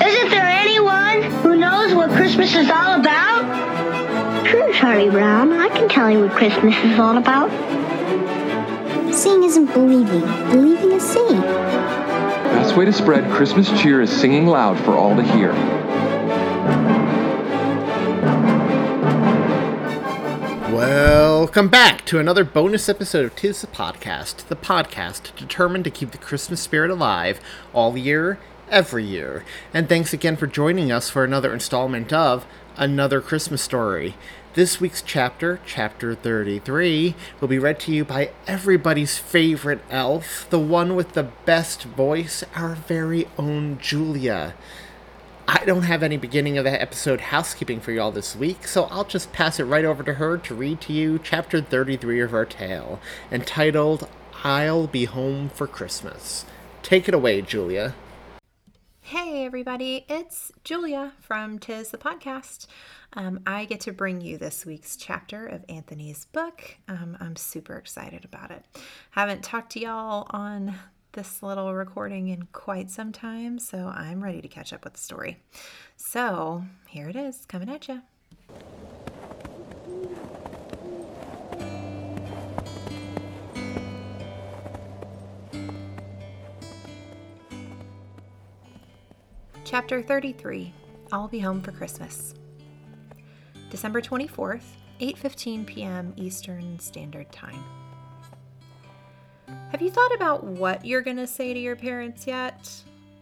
Isn't there anyone who knows what Christmas is all about? Sure, Charlie Brown. I can tell you what Christmas is all about. Seeing isn't believing. Believing is seeing. Best way to spread Christmas cheer is singing loud for all to hear. Welcome back to another bonus episode of Tis the Podcast, the podcast determined to keep the Christmas spirit alive all year, every year. And thanks again for joining us for another installment of Another Christmas Story. This week's chapter, chapter 33, will be read to you by everybody's favorite elf, the one with the best voice, our very own Julia. I don't have any beginning of the episode housekeeping for y'all this week, so I'll just pass it right over to her to read to you chapter 33 of our tale, entitled I'll Be Home for Christmas. Take it away, Julia. Hey, everybody, it's Julia from Tis the Podcast. Um, I get to bring you this week's chapter of Anthony's book. Um, I'm super excited about it. Haven't talked to y'all on this little recording in quite some time, so I'm ready to catch up with the story. So here it is, coming at you. Chapter 33 I'll Be Home for Christmas. December 24th, 8:15 p.m. Eastern Standard Time. Have you thought about what you're going to say to your parents yet?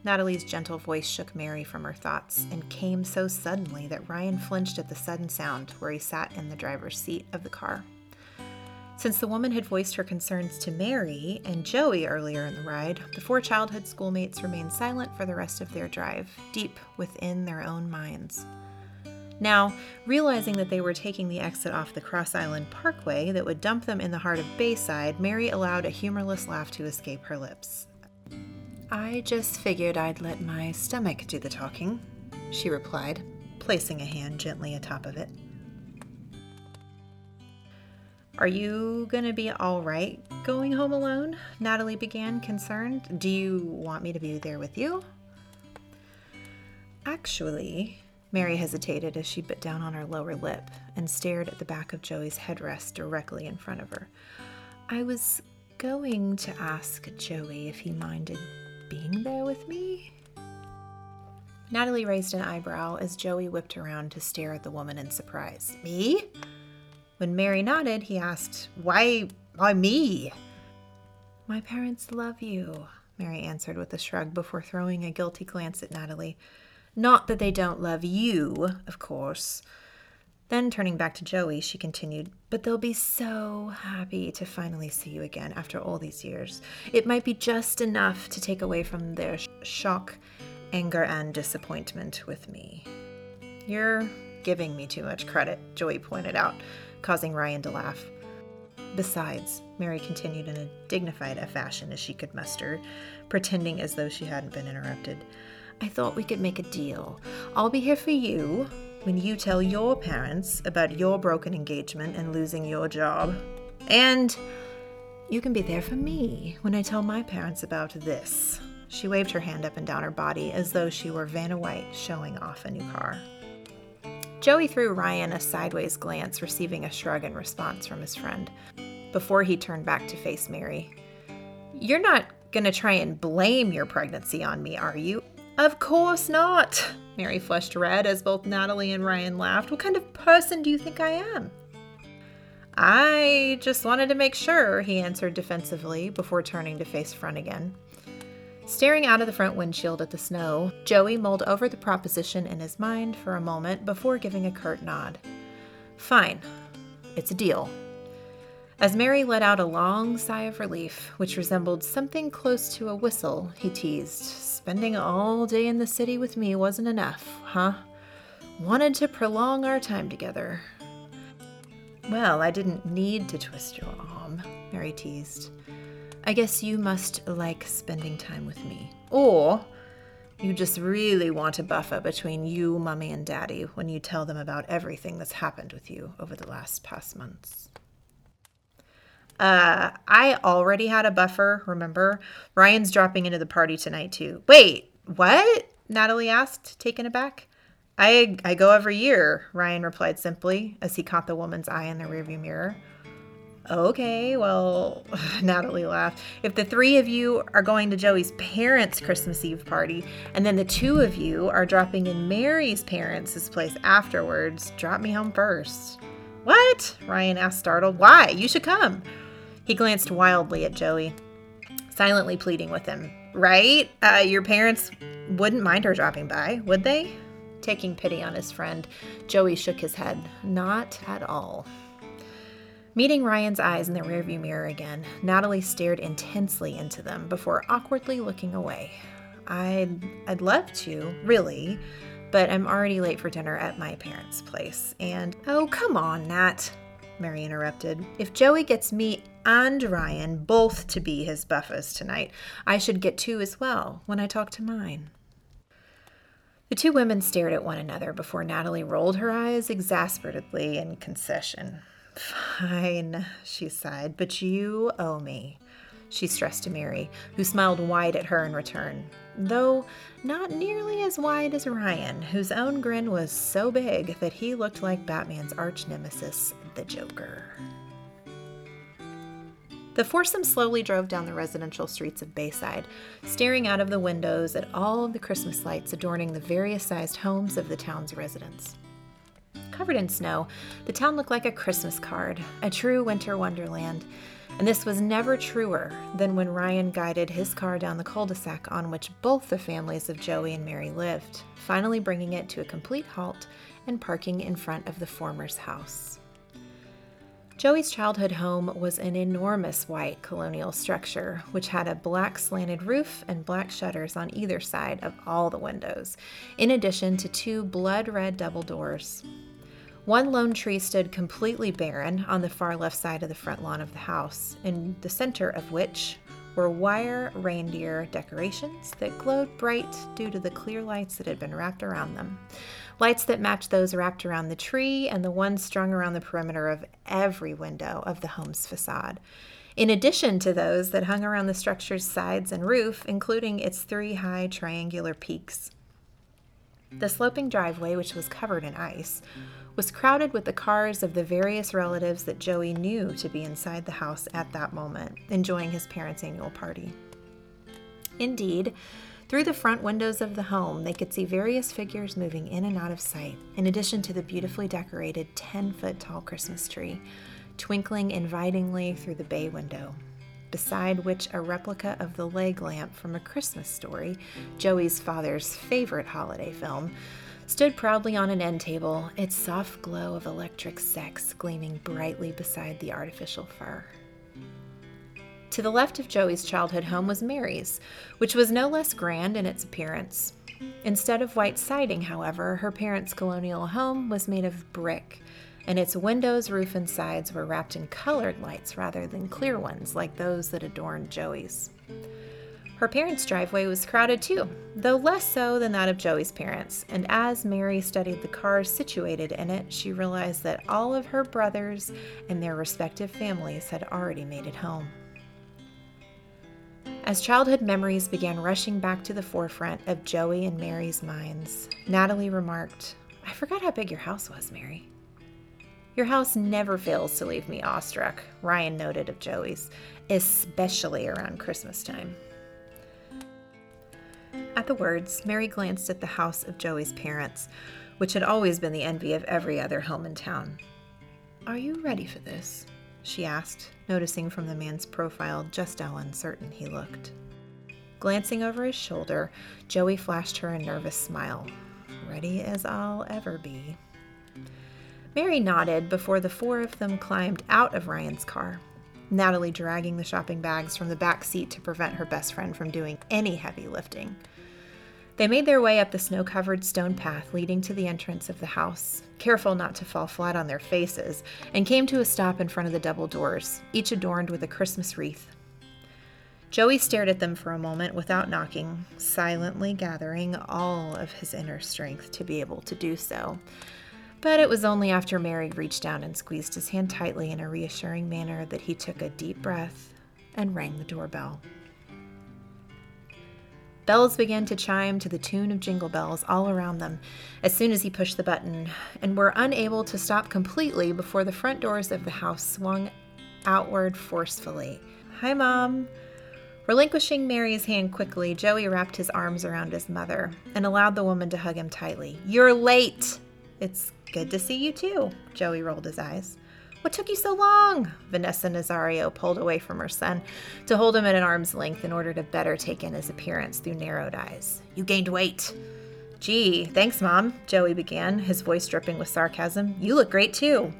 Natalie's gentle voice shook Mary from her thoughts and came so suddenly that Ryan flinched at the sudden sound where he sat in the driver's seat of the car. Since the woman had voiced her concerns to Mary and Joey earlier in the ride, the four childhood schoolmates remained silent for the rest of their drive, deep within their own minds. Now, realizing that they were taking the exit off the Cross Island Parkway that would dump them in the heart of Bayside, Mary allowed a humorless laugh to escape her lips. I just figured I'd let my stomach do the talking, she replied, placing a hand gently atop of it. Are you gonna be all right going home alone? Natalie began, concerned. Do you want me to be there with you? Actually, Mary hesitated as she bit down on her lower lip and stared at the back of Joey's headrest directly in front of her. I was going to ask Joey if he minded being there with me. Natalie raised an eyebrow as Joey whipped around to stare at the woman in surprise. Me? When Mary nodded, he asked, Why, why me? My parents love you, Mary answered with a shrug before throwing a guilty glance at Natalie. Not that they don't love you, of course. Then, turning back to Joey, she continued, But they'll be so happy to finally see you again after all these years. It might be just enough to take away from their sh- shock, anger, and disappointment with me. You're giving me too much credit, Joey pointed out, causing Ryan to laugh. Besides, Mary continued in a dignified a fashion as she could muster, pretending as though she hadn't been interrupted. I thought we could make a deal. I'll be here for you when you tell your parents about your broken engagement and losing your job. And you can be there for me when I tell my parents about this. She waved her hand up and down her body as though she were Vanna White showing off a new car. Joey threw Ryan a sideways glance, receiving a shrug in response from his friend, before he turned back to face Mary. You're not gonna try and blame your pregnancy on me, are you? Of course not. Mary flushed red as both Natalie and Ryan laughed. What kind of person do you think I am? I just wanted to make sure, he answered defensively before turning to face front again. Staring out of the front windshield at the snow, Joey mulled over the proposition in his mind for a moment before giving a curt nod. Fine. It's a deal. As Mary let out a long sigh of relief, which resembled something close to a whistle, he teased, spending all day in the city with me wasn't enough, huh? Wanted to prolong our time together. Well, I didn't need to twist your arm, Mary teased. I guess you must like spending time with me. Or you just really want a buffer between you, Mummy, and Daddy when you tell them about everything that's happened with you over the last past months. Uh, I already had a buffer, remember? Ryan's dropping into the party tonight, too. Wait, what? Natalie asked, taken aback. I, I go every year, Ryan replied simply as he caught the woman's eye in the rearview mirror. Okay, well, Natalie laughed. If the three of you are going to Joey's parents' Christmas Eve party, and then the two of you are dropping in Mary's parents' place afterwards, drop me home first. What? Ryan asked, startled. Why? You should come. He glanced wildly at Joey, silently pleading with him. Right? Uh, your parents wouldn't mind her dropping by, would they? Taking pity on his friend, Joey shook his head. Not at all. Meeting Ryan's eyes in the rearview mirror again, Natalie stared intensely into them before awkwardly looking away. I'd, I'd love to, really, but I'm already late for dinner at my parents' place. And, oh, come on, Nat, Mary interrupted. If Joey gets me and Ryan both to be his buffers tonight, I should get two as well when I talk to mine. The two women stared at one another before Natalie rolled her eyes exasperatedly in concession. Fine, she sighed, but you owe me, she stressed to Mary, who smiled wide at her in return, though not nearly as wide as Ryan, whose own grin was so big that he looked like Batman's arch nemesis, the Joker. The foursome slowly drove down the residential streets of Bayside, staring out of the windows at all of the Christmas lights adorning the various sized homes of the town's residents. Covered in snow, the town looked like a Christmas card, a true winter wonderland. And this was never truer than when Ryan guided his car down the cul de sac on which both the families of Joey and Mary lived, finally bringing it to a complete halt and parking in front of the former's house. Joey's childhood home was an enormous white colonial structure, which had a black slanted roof and black shutters on either side of all the windows, in addition to two blood red double doors. One lone tree stood completely barren on the far left side of the front lawn of the house, in the center of which were wire reindeer decorations that glowed bright due to the clear lights that had been wrapped around them. Lights that matched those wrapped around the tree and the ones strung around the perimeter of every window of the home's facade. In addition to those that hung around the structure's sides and roof, including its three high triangular peaks. The sloping driveway, which was covered in ice, was crowded with the cars of the various relatives that Joey knew to be inside the house at that moment, enjoying his parents' annual party. Indeed, through the front windows of the home, they could see various figures moving in and out of sight, in addition to the beautifully decorated 10 foot tall Christmas tree, twinkling invitingly through the bay window, beside which a replica of the leg lamp from A Christmas Story, Joey's father's favorite holiday film, stood proudly on an end table, its soft glow of electric sex gleaming brightly beside the artificial fir. To the left of Joey's childhood home was Mary's, which was no less grand in its appearance. Instead of white siding, however, her parents' colonial home was made of brick, and its windows, roof, and sides were wrapped in colored lights rather than clear ones like those that adorned Joey's. Her parents' driveway was crowded too, though less so than that of Joey's parents, and as Mary studied the cars situated in it, she realized that all of her brothers and their respective families had already made it home. As childhood memories began rushing back to the forefront of Joey and Mary's minds, Natalie remarked, I forgot how big your house was, Mary. Your house never fails to leave me awestruck, Ryan noted of Joey's, especially around Christmas time. At the words, Mary glanced at the house of Joey's parents, which had always been the envy of every other home in town. Are you ready for this? she asked, noticing from the man's profile just how uncertain he looked. Glancing over his shoulder, Joey flashed her a nervous smile. Ready as I'll ever be. Mary nodded before the four of them climbed out of Ryan's car, Natalie dragging the shopping bags from the back seat to prevent her best friend from doing any heavy lifting. They made their way up the snow covered stone path leading to the entrance of the house, careful not to fall flat on their faces, and came to a stop in front of the double doors, each adorned with a Christmas wreath. Joey stared at them for a moment without knocking, silently gathering all of his inner strength to be able to do so. But it was only after Mary reached down and squeezed his hand tightly in a reassuring manner that he took a deep breath and rang the doorbell. Bells began to chime to the tune of jingle bells all around them as soon as he pushed the button, and were unable to stop completely before the front doors of the house swung outward forcefully. Hi, Mom. Relinquishing Mary's hand quickly, Joey wrapped his arms around his mother and allowed the woman to hug him tightly. You're late! It's good to see you too, Joey rolled his eyes. What took you so long? Vanessa Nazario pulled away from her son to hold him at an arm's length in order to better take in his appearance through narrowed eyes. You gained weight. Gee, thanks, Mom, Joey began, his voice dripping with sarcasm. You look great too.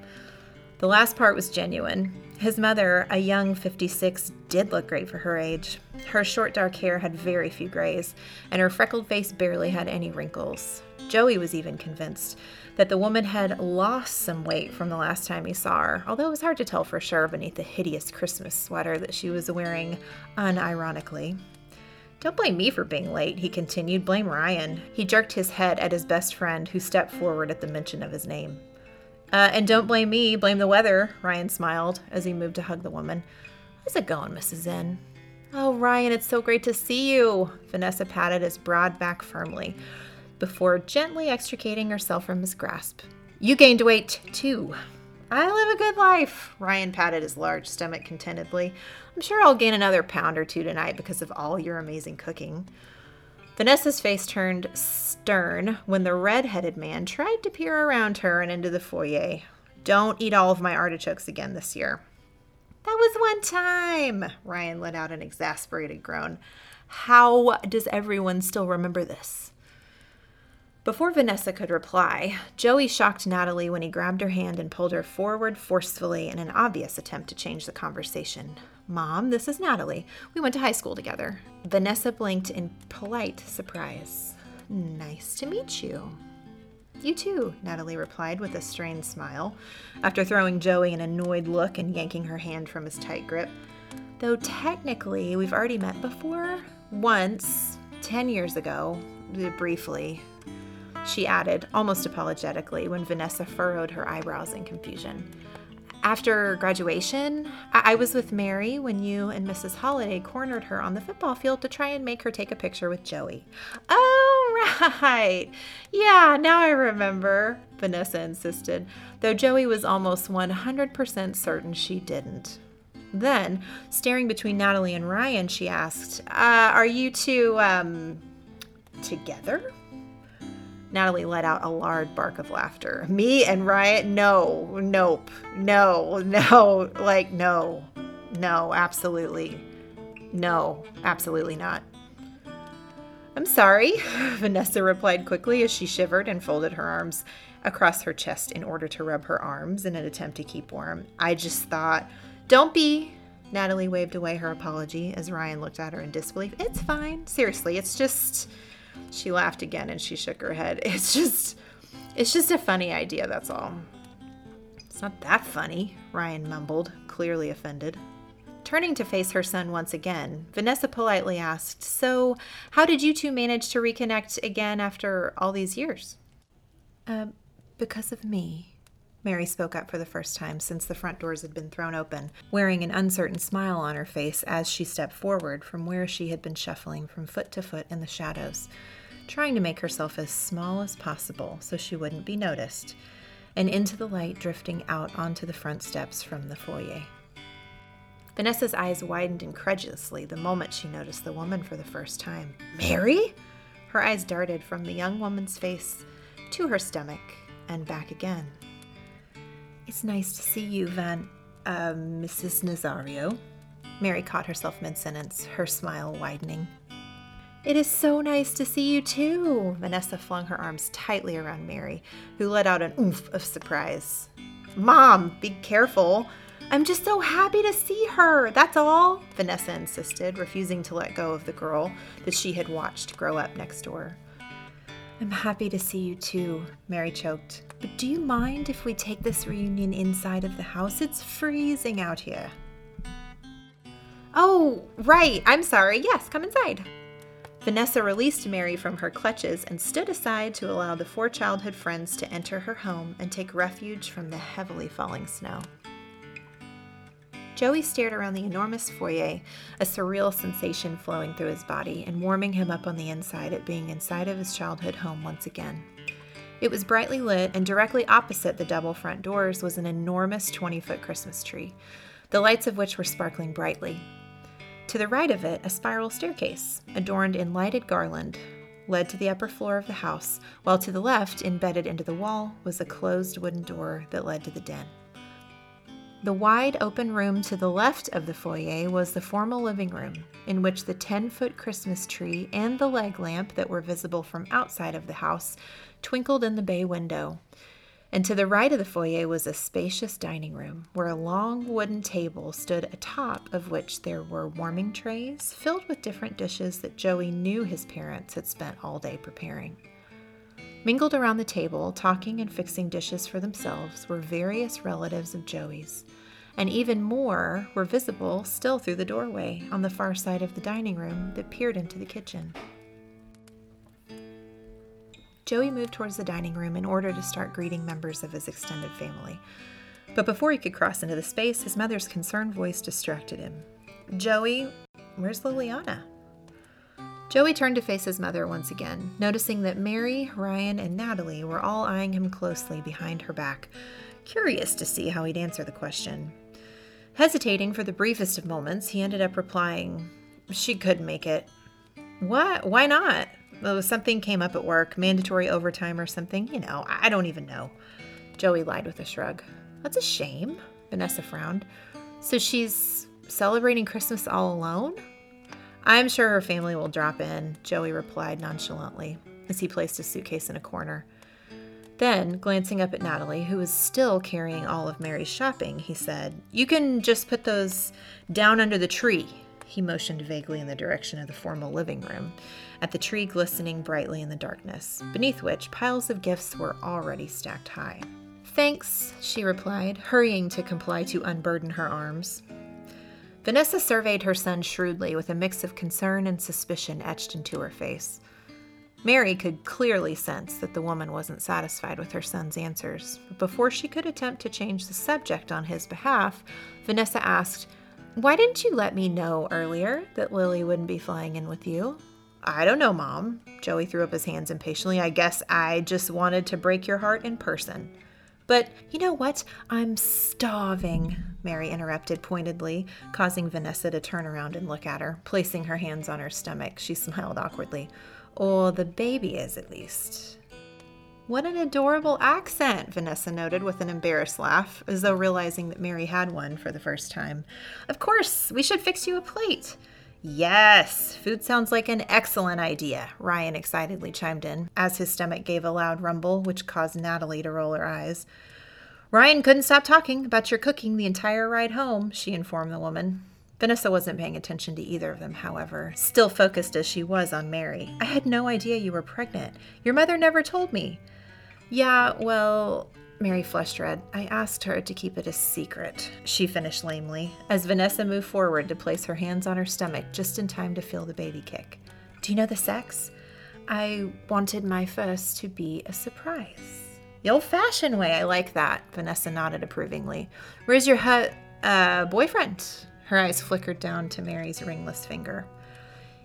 The last part was genuine. His mother, a young 56, did look great for her age. Her short dark hair had very few grays, and her freckled face barely had any wrinkles. Joey was even convinced that the woman had lost some weight from the last time he saw her, although it was hard to tell for sure beneath the hideous Christmas sweater that she was wearing unironically. Don't blame me for being late, he continued. Blame Ryan. He jerked his head at his best friend, who stepped forward at the mention of his name. Uh, and don't blame me, blame the weather, Ryan smiled as he moved to hug the woman. How's it going, Mrs. N? Oh, Ryan, it's so great to see you. Vanessa patted his broad back firmly before gently extricating herself from his grasp. You gained weight, too. I live a good life. Ryan patted his large stomach contentedly. I'm sure I'll gain another pound or two tonight because of all your amazing cooking. Vanessa's face turned stern when the red headed man tried to peer around her and into the foyer. Don't eat all of my artichokes again this year. That was one time. Ryan let out an exasperated groan. How does everyone still remember this? Before Vanessa could reply, Joey shocked Natalie when he grabbed her hand and pulled her forward forcefully in an obvious attempt to change the conversation. Mom, this is Natalie. We went to high school together. Vanessa blinked in polite surprise. Nice to meet you. You too, Natalie replied with a strained smile, after throwing Joey an annoyed look and yanking her hand from his tight grip. Though technically, we've already met before. Once, ten years ago, briefly, she added, almost apologetically, when Vanessa furrowed her eyebrows in confusion. After graduation, I-, was with Mary when you and Mrs. Holliday cornered her on the football field to try and make her take a picture with Joey. Oh, right. Yeah, now I remember, Vanessa insisted, though Joey was almost 100% certain she didn't. Then, staring between Natalie and Ryan, she asked, uh, Are you two, um, together? Natalie let out a loud bark of laughter. Me and Ryan? No, nope, no, no, like, no, no, absolutely. No, absolutely not. I'm sorry, Vanessa replied quickly as she shivered and folded her arms across her chest in order to rub her arms in an attempt to keep warm. I just thought, don't be. Natalie waved away her apology as Ryan looked at her in disbelief. It's fine. Seriously, it's just she laughed again and she shook her head. It's just it's just a funny idea, that's all. It's not that funny, Ryan mumbled, clearly offended. Turning to face her son once again, Vanessa politely asked, So, how did you two manage to reconnect again after all these years? Uh, because of me, Mary spoke up for the first time since the front doors had been thrown open, wearing an uncertain smile on her face as she stepped forward from where she had been shuffling from foot to foot in the shadows, trying to make herself as small as possible so she wouldn't be noticed, and into the light drifting out onto the front steps from the foyer. Vanessa's eyes widened incredulously the moment she noticed the woman for the first time. Mary? Her eyes darted from the young woman's face to her stomach and back again. It's nice to see you, Van. Um, Mrs. Nazario. Mary caught herself mid sentence, her smile widening. It is so nice to see you too. Vanessa flung her arms tightly around Mary, who let out an oomph of surprise. Mom, be careful. I'm just so happy to see her, that's all, Vanessa insisted, refusing to let go of the girl that she had watched grow up next door. I'm happy to see you too, Mary choked. But do you mind if we take this reunion inside of the house? It's freezing out here. Oh, right. I'm sorry. Yes, come inside. Vanessa released Mary from her clutches and stood aside to allow the four childhood friends to enter her home and take refuge from the heavily falling snow. Joey stared around the enormous foyer, a surreal sensation flowing through his body and warming him up on the inside at being inside of his childhood home once again. It was brightly lit, and directly opposite the double front doors was an enormous 20 foot Christmas tree, the lights of which were sparkling brightly. To the right of it, a spiral staircase, adorned in lighted garland, led to the upper floor of the house, while to the left, embedded into the wall, was a closed wooden door that led to the den. The wide open room to the left of the foyer was the formal living room, in which the 10 foot Christmas tree and the leg lamp that were visible from outside of the house twinkled in the bay window. And to the right of the foyer was a spacious dining room, where a long wooden table stood atop of which there were warming trays filled with different dishes that Joey knew his parents had spent all day preparing. Mingled around the table, talking and fixing dishes for themselves, were various relatives of Joey's, and even more were visible still through the doorway on the far side of the dining room that peered into the kitchen. Joey moved towards the dining room in order to start greeting members of his extended family. But before he could cross into the space, his mother's concerned voice distracted him. Joey, where's Liliana? Joey turned to face his mother once again, noticing that Mary, Ryan, and Natalie were all eyeing him closely behind her back, curious to see how he'd answer the question. Hesitating for the briefest of moments, he ended up replying, She could make it. What? Why not? Well, something came up at work, mandatory overtime or something. You know, I don't even know. Joey lied with a shrug. That's a shame, Vanessa frowned. So she's celebrating Christmas all alone? I'm sure her family will drop in, Joey replied nonchalantly as he placed his suitcase in a corner. Then, glancing up at Natalie, who was still carrying all of Mary's shopping, he said, You can just put those down under the tree. He motioned vaguely in the direction of the formal living room, at the tree glistening brightly in the darkness, beneath which piles of gifts were already stacked high. Thanks, she replied, hurrying to comply to unburden her arms. Vanessa surveyed her son shrewdly with a mix of concern and suspicion etched into her face. Mary could clearly sense that the woman wasn't satisfied with her son's answers. But before she could attempt to change the subject on his behalf, Vanessa asked, Why didn't you let me know earlier that Lily wouldn't be flying in with you? I don't know, Mom. Joey threw up his hands impatiently. I guess I just wanted to break your heart in person. But you know what? I'm starving, Mary interrupted pointedly, causing Vanessa to turn around and look at her. Placing her hands on her stomach, she smiled awkwardly. Or the baby is, at least. What an adorable accent, Vanessa noted with an embarrassed laugh, as though realizing that Mary had one for the first time. Of course, we should fix you a plate. Yes, food sounds like an excellent idea, Ryan excitedly chimed in, as his stomach gave a loud rumble, which caused Natalie to roll her eyes. Ryan couldn't stop talking about your cooking the entire ride home, she informed the woman. Vanessa wasn't paying attention to either of them, however, still focused as she was on Mary. I had no idea you were pregnant. Your mother never told me. Yeah, well, Mary flushed red. I asked her to keep it a secret, she finished lamely, as Vanessa moved forward to place her hands on her stomach just in time to feel the baby kick. Do you know the sex? I wanted my first to be a surprise. The old fashioned way, I like that, Vanessa nodded approvingly. Where's your hut, uh, boyfriend? Her eyes flickered down to Mary's ringless finger.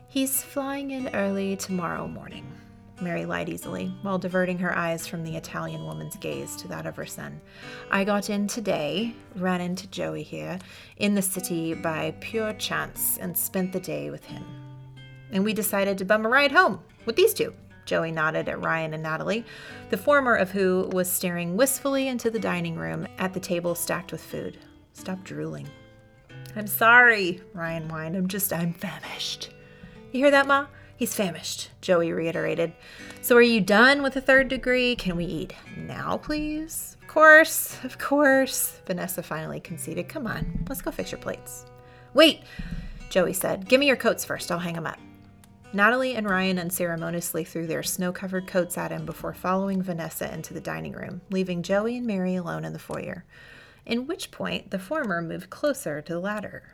He's flying in early tomorrow morning. Mary lied easily, while diverting her eyes from the Italian woman's gaze to that of her son. I got in today, ran into Joey here, in the city by pure chance, and spent the day with him. And we decided to bum a ride home with these two. Joey nodded at Ryan and Natalie, the former of who was staring wistfully into the dining room at the table stacked with food. Stop drooling. I'm sorry, Ryan whined. I'm just, I'm famished. You hear that, Ma? He's famished, Joey reiterated. So are you done with the third degree? Can we eat now, please? Of course, of course, Vanessa finally conceded. Come on, let's go fix your plates. Wait, Joey said. Give me your coats first. I'll hang them up. Natalie and Ryan unceremoniously threw their snow covered coats at him before following Vanessa into the dining room, leaving Joey and Mary alone in the foyer. In which point, the former moved closer to the latter.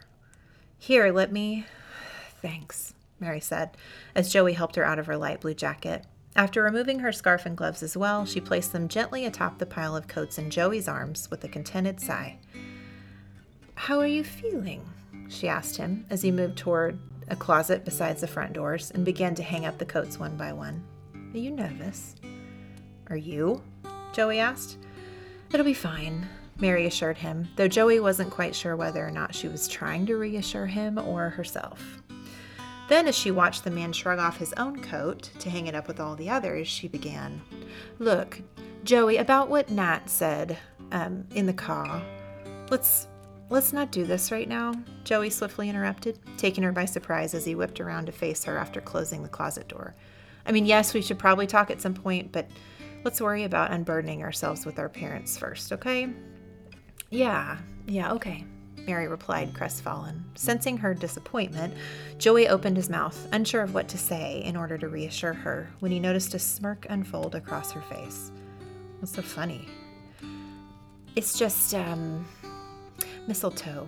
Here, let me. Thanks, Mary said, as Joey helped her out of her light blue jacket. After removing her scarf and gloves as well, she placed them gently atop the pile of coats in Joey's arms with a contented sigh. How are you feeling? she asked him as he moved toward a closet beside the front doors and began to hang up the coats one by one. Are you nervous? Are you? Joey asked. It'll be fine, Mary assured him, though Joey wasn't quite sure whether or not she was trying to reassure him or herself. Then, as she watched the man shrug off his own coat to hang it up with all the others, she began, Look, Joey, about what Nat said um, in the car. Let's Let's not do this right now, Joey swiftly interrupted, taking her by surprise as he whipped around to face her after closing the closet door. I mean, yes, we should probably talk at some point, but let's worry about unburdening ourselves with our parents first, okay? Yeah, yeah, okay, Mary replied, crestfallen. Sensing her disappointment, Joey opened his mouth, unsure of what to say in order to reassure her, when he noticed a smirk unfold across her face. What's so funny? It's just, um, Mistletoe.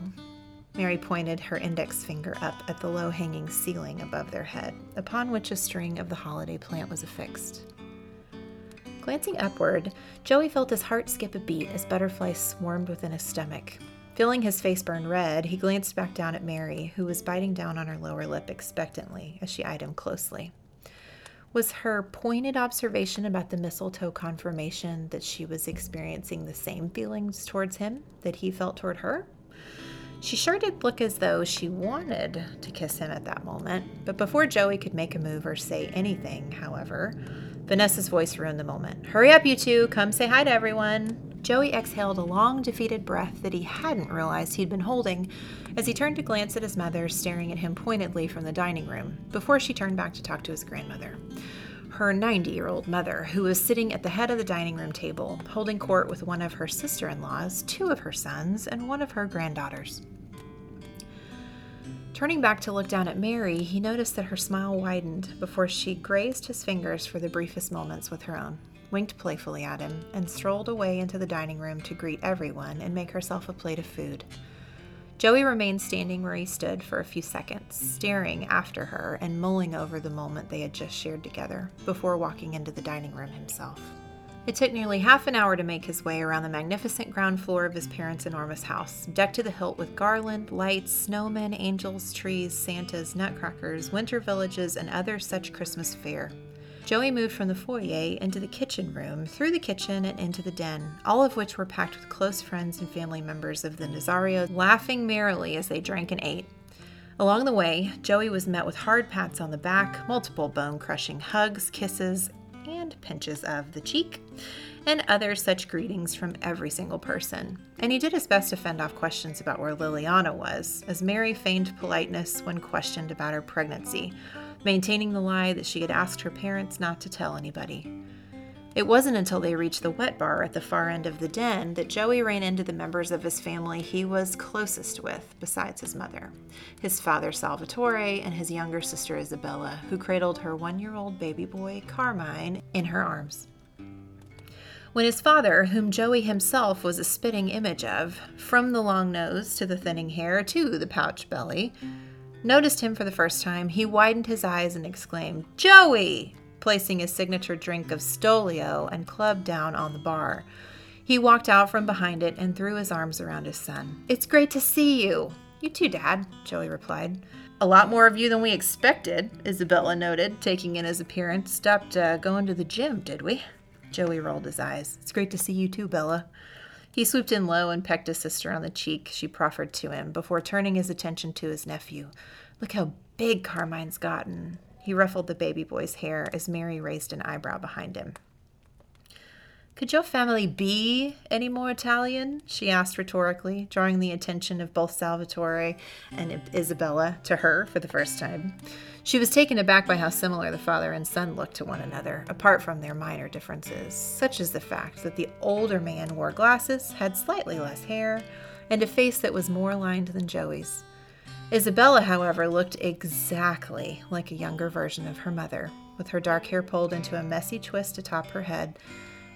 Mary pointed her index finger up at the low hanging ceiling above their head, upon which a string of the holiday plant was affixed. Glancing upward, Joey felt his heart skip a beat as butterflies swarmed within his stomach. Feeling his face burn red, he glanced back down at Mary, who was biting down on her lower lip expectantly as she eyed him closely. Was her pointed observation about the mistletoe confirmation that she was experiencing the same feelings towards him that he felt toward her? She sure did look as though she wanted to kiss him at that moment, but before Joey could make a move or say anything, however, Vanessa's voice ruined the moment. Hurry up, you two, come say hi to everyone. Joey exhaled a long, defeated breath that he hadn't realized he'd been holding as he turned to glance at his mother, staring at him pointedly from the dining room, before she turned back to talk to his grandmother. Her 90 year old mother, who was sitting at the head of the dining room table, holding court with one of her sister in laws, two of her sons, and one of her granddaughters. Turning back to look down at Mary, he noticed that her smile widened before she grazed his fingers for the briefest moments with her own winked playfully at him, and strolled away into the dining room to greet everyone and make herself a plate of food. Joey remained standing where he stood for a few seconds, staring after her and mulling over the moment they had just shared together, before walking into the dining room himself. It took nearly half an hour to make his way around the magnificent ground floor of his parents' enormous house, decked to the hilt with garland, lights, snowmen, angels, trees, Santas, nutcrackers, winter villages, and other such Christmas fare. Joey moved from the foyer into the kitchen room, through the kitchen, and into the den, all of which were packed with close friends and family members of the Nazario, laughing merrily as they drank and ate. Along the way, Joey was met with hard pats on the back, multiple bone crushing hugs, kisses, and pinches of the cheek, and other such greetings from every single person. And he did his best to fend off questions about where Liliana was, as Mary feigned politeness when questioned about her pregnancy, maintaining the lie that she had asked her parents not to tell anybody. It wasn't until they reached the wet bar at the far end of the den that Joey ran into the members of his family he was closest with, besides his mother his father Salvatore and his younger sister Isabella, who cradled her one year old baby boy, Carmine, in her arms. When his father, whom Joey himself was a spitting image of, from the long nose to the thinning hair to the pouch belly, noticed him for the first time, he widened his eyes and exclaimed, Joey! placing his signature drink of Stolio and club down on the bar. He walked out from behind it and threw his arms around his son. It's great to see you. You too, Dad, Joey replied. A lot more of you than we expected, Isabella noted, taking in his appearance. Stopped uh, going to the gym, did we? Joey rolled his eyes. It's great to see you too, Bella. He swooped in low and pecked his sister on the cheek she proffered to him before turning his attention to his nephew. Look how big Carmine's gotten. He ruffled the baby boy's hair as Mary raised an eyebrow behind him. Could your family be any more Italian? she asked rhetorically, drawing the attention of both Salvatore and Isabella to her for the first time. She was taken aback by how similar the father and son looked to one another, apart from their minor differences, such as the fact that the older man wore glasses, had slightly less hair, and a face that was more lined than Joey's. Isabella, however, looked exactly like a younger version of her mother, with her dark hair pulled into a messy twist atop her head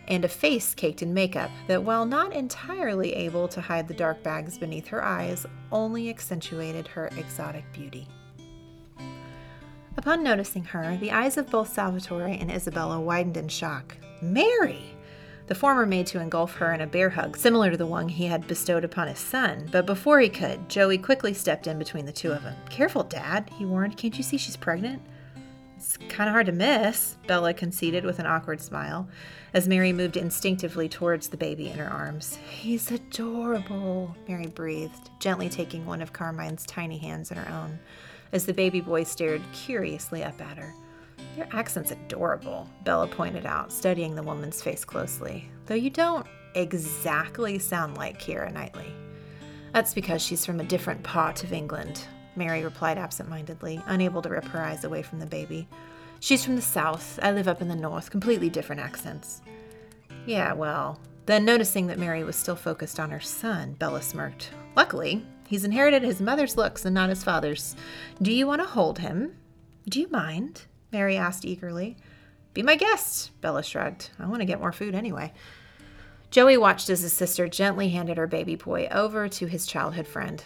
and a face caked in makeup that, while not entirely able to hide the dark bags beneath her eyes, only accentuated her exotic beauty. Upon noticing her, the eyes of both Salvatore and Isabella widened in shock. Mary! The former made to engulf her in a bear hug, similar to the one he had bestowed upon his son, but before he could, Joey quickly stepped in between the two of them. Careful, Dad, he warned. Can't you see she's pregnant? It's kind of hard to miss, Bella conceded with an awkward smile, as Mary moved instinctively towards the baby in her arms. He's adorable, Mary breathed, gently taking one of Carmine's tiny hands in her own, as the baby boy stared curiously up at her. Your accent's adorable, Bella pointed out, studying the woman's face closely, though you don't exactly sound like Keira Knightley. That's because she's from a different part of England, Mary replied absent-mindedly, unable to rip her eyes away from the baby. She's from the south. I live up in the north. Completely different accents. Yeah, well. Then, noticing that Mary was still focused on her son, Bella smirked. Luckily, he's inherited his mother's looks and not his father's. Do you want to hold him? Do you mind? Mary asked eagerly. Be my guest, Bella shrugged. I want to get more food anyway. Joey watched as his sister gently handed her baby boy over to his childhood friend.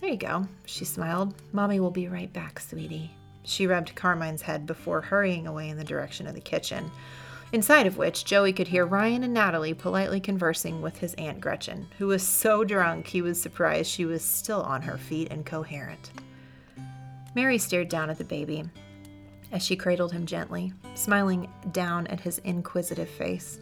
There you go, she smiled. Mommy will be right back, sweetie. She rubbed Carmine's head before hurrying away in the direction of the kitchen, inside of which Joey could hear Ryan and Natalie politely conversing with his Aunt Gretchen, who was so drunk he was surprised she was still on her feet and coherent. Mary stared down at the baby as she cradled him gently, smiling down at his inquisitive face.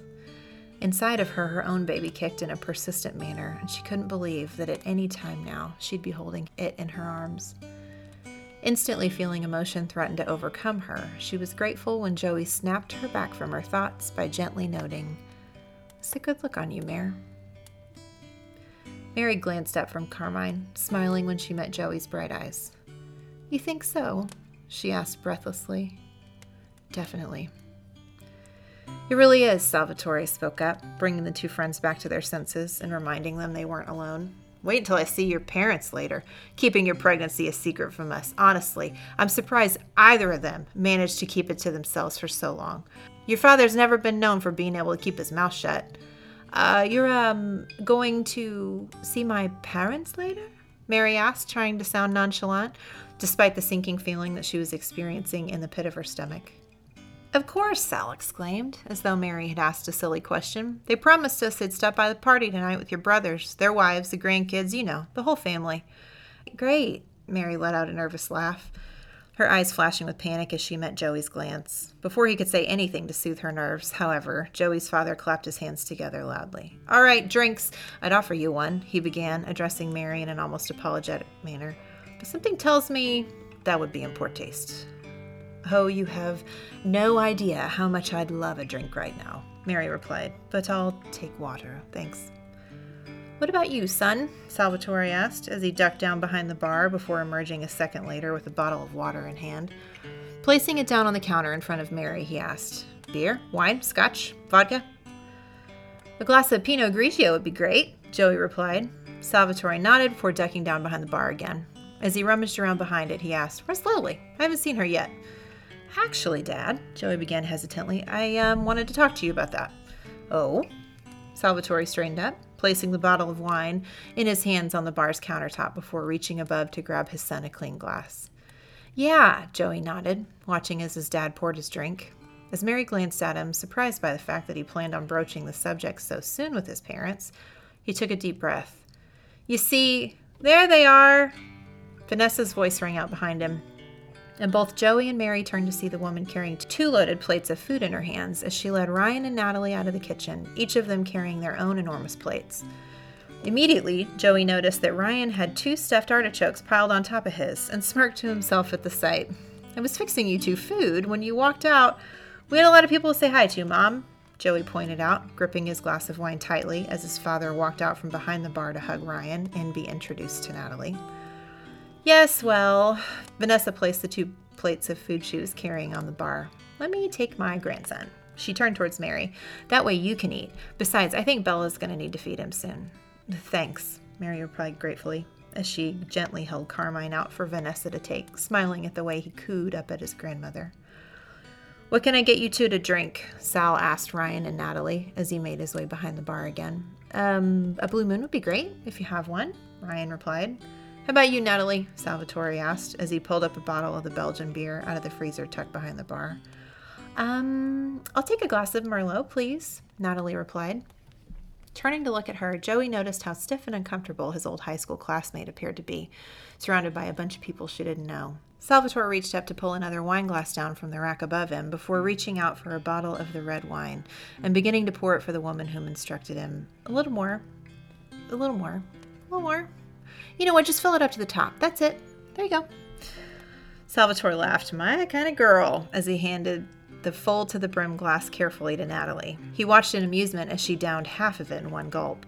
Inside of her, her own baby kicked in a persistent manner, and she couldn't believe that at any time now she'd be holding it in her arms. Instantly feeling emotion threatened to overcome her, she was grateful when Joey snapped her back from her thoughts by gently noting, It's a good look on you, Mare. Mary glanced up from Carmine, smiling when she met Joey's bright eyes. You think so? she asked breathlessly. Definitely. It really is, Salvatore spoke up, bringing the two friends back to their senses and reminding them they weren't alone. Wait until I see your parents later, keeping your pregnancy a secret from us. Honestly, I'm surprised either of them managed to keep it to themselves for so long. Your father's never been known for being able to keep his mouth shut. Uh, you're, um, going to see my parents later? Mary asked, trying to sound nonchalant, despite the sinking feeling that she was experiencing in the pit of her stomach. Of course, Sal exclaimed, as though Mary had asked a silly question. They promised us they'd stop by the party tonight with your brothers, their wives, the grandkids, you know, the whole family. Great, Mary let out a nervous laugh, her eyes flashing with panic as she met Joey's glance. Before he could say anything to soothe her nerves, however, Joey's father clapped his hands together loudly. All right, drinks. I'd offer you one, he began, addressing Mary in an almost apologetic manner. But something tells me that would be in poor taste. Oh, you have no idea how much I'd love a drink right now, Mary replied, but I'll take water, thanks. What about you, son? Salvatore asked as he ducked down behind the bar before emerging a second later with a bottle of water in hand. Placing it down on the counter in front of Mary, he asked, Beer, wine, scotch, vodka? A glass of Pinot Grigio would be great, Joey replied. Salvatore nodded before ducking down behind the bar again. As he rummaged around behind it, he asked, Where's Lily? I haven't seen her yet. Actually, Dad, Joey began hesitantly, I um, wanted to talk to you about that. Oh? Salvatore straightened up, placing the bottle of wine in his hands on the bar's countertop before reaching above to grab his son a clean glass. Yeah, Joey nodded, watching as his dad poured his drink. As Mary glanced at him, surprised by the fact that he planned on broaching the subject so soon with his parents, he took a deep breath. You see, there they are. Vanessa's voice rang out behind him, and both Joey and Mary turned to see the woman carrying two loaded plates of food in her hands as she led Ryan and Natalie out of the kitchen, each of them carrying their own enormous plates. Immediately, Joey noticed that Ryan had two stuffed artichokes piled on top of his and smirked to himself at the sight. I was fixing you two food when you walked out. We had a lot of people to say hi to, Mom, Joey pointed out, gripping his glass of wine tightly as his father walked out from behind the bar to hug Ryan and be introduced to Natalie. Yes, well, Vanessa placed the two plates of food she was carrying on the bar. Let me take my grandson. She turned towards Mary. That way you can eat. Besides, I think Bella's going to need to feed him soon. Thanks, Mary replied gratefully, as she gently held Carmine out for Vanessa to take, smiling at the way he cooed up at his grandmother. What can I get you two to drink? Sal asked Ryan and Natalie as he made his way behind the bar again. Um, a blue moon would be great if you have one, Ryan replied. How about you, Natalie? Salvatore asked as he pulled up a bottle of the Belgian beer out of the freezer tucked behind the bar. Um, I'll take a glass of Merlot, please, Natalie replied. Turning to look at her, Joey noticed how stiff and uncomfortable his old high school classmate appeared to be, surrounded by a bunch of people she didn't know. Salvatore reached up to pull another wine glass down from the rack above him before reaching out for a bottle of the red wine and beginning to pour it for the woman whom instructed him. A little more. A little more. A little more. You know what? Just fill it up to the top. That's it. There you go. Salvatore laughed, my kind of girl, as he handed the full to the brim glass carefully to Natalie. He watched in amusement as she downed half of it in one gulp.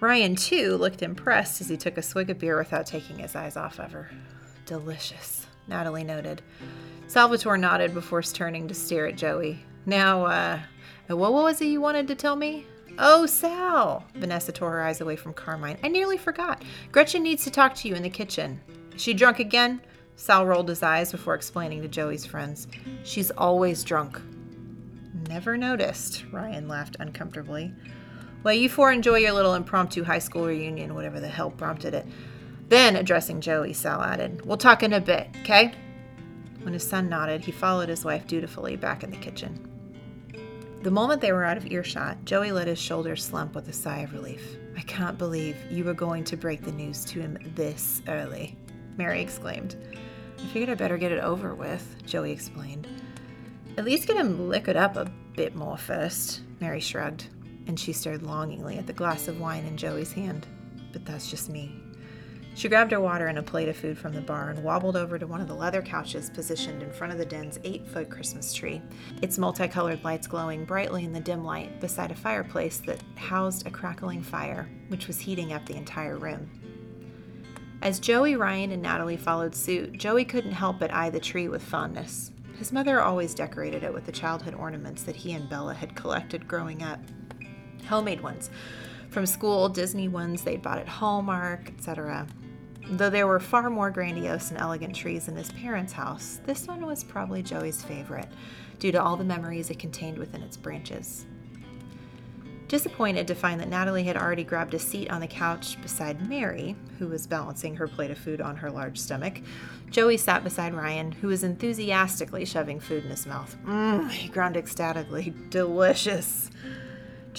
Ryan, too, looked impressed as he took a swig of beer without taking his eyes off of her. Delicious. Natalie noted. Salvatore nodded before turning to stare at Joey. Now, uh, what was it you wanted to tell me? Oh, Sal! Vanessa tore her eyes away from Carmine. I nearly forgot. Gretchen needs to talk to you in the kitchen. Is she drunk again? Sal rolled his eyes before explaining to Joey's friends. She's always drunk. Never noticed, Ryan laughed uncomfortably. Well, you four enjoy your little impromptu high school reunion, whatever the hell prompted it. Then, addressing Joey, Sal added, We'll talk in a bit, okay? When his son nodded, he followed his wife dutifully back in the kitchen. The moment they were out of earshot, Joey let his shoulders slump with a sigh of relief. I can't believe you were going to break the news to him this early, Mary exclaimed. I figured I'd better get it over with, Joey explained. At least get him liquored up a bit more first, Mary shrugged, and she stared longingly at the glass of wine in Joey's hand. But that's just me. She grabbed her water and a plate of food from the bar and wobbled over to one of the leather couches positioned in front of the den's eight foot Christmas tree, its multicolored lights glowing brightly in the dim light beside a fireplace that housed a crackling fire, which was heating up the entire room. As Joey, Ryan, and Natalie followed suit, Joey couldn't help but eye the tree with fondness. His mother always decorated it with the childhood ornaments that he and Bella had collected growing up homemade ones. From school, Disney ones they'd bought at Hallmark, etc. Though there were far more grandiose and elegant trees in his parents' house, this one was probably Joey's favorite, due to all the memories it contained within its branches. Disappointed to find that Natalie had already grabbed a seat on the couch beside Mary, who was balancing her plate of food on her large stomach, Joey sat beside Ryan, who was enthusiastically shoving food in his mouth. Mmm, he groaned ecstatically. Delicious.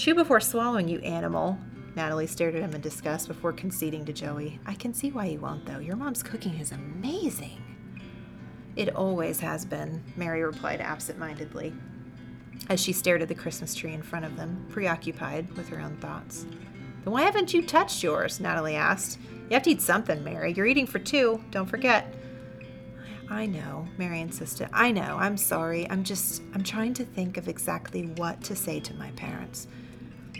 Chew before swallowing, you animal, Natalie stared at him in disgust before conceding to Joey. I can see why you won't, though. Your mom's cooking is amazing. It always has been, Mary replied absent mindedly, as she stared at the Christmas tree in front of them, preoccupied with her own thoughts. Then why haven't you touched yours? Natalie asked. You have to eat something, Mary. You're eating for two. Don't forget. I know, Mary insisted. I know. I'm sorry. I'm just, I'm trying to think of exactly what to say to my parents.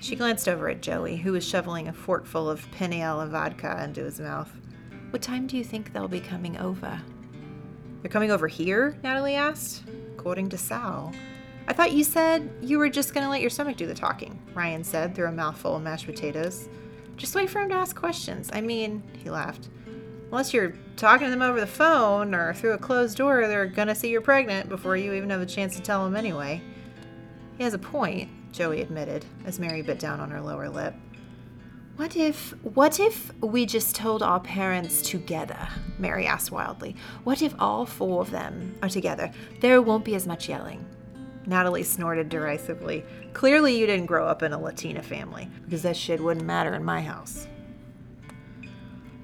She glanced over at Joey, who was shoveling a forkful of penne alla vodka into his mouth. What time do you think they'll be coming over? They're coming over here? Natalie asked. According to Sal. I thought you said you were just going to let your stomach do the talking, Ryan said through a mouthful of mashed potatoes. Just wait for him to ask questions. I mean, he laughed. Unless you're talking to them over the phone or through a closed door, they're going to see you're pregnant before you even have a chance to tell them anyway. He has a point. Joey admitted, as Mary bit down on her lower lip. What if what if we just told our parents together? Mary asked wildly. What if all four of them are together? There won't be as much yelling. Natalie snorted derisively. Clearly you didn't grow up in a Latina family, because that shit wouldn't matter in my house.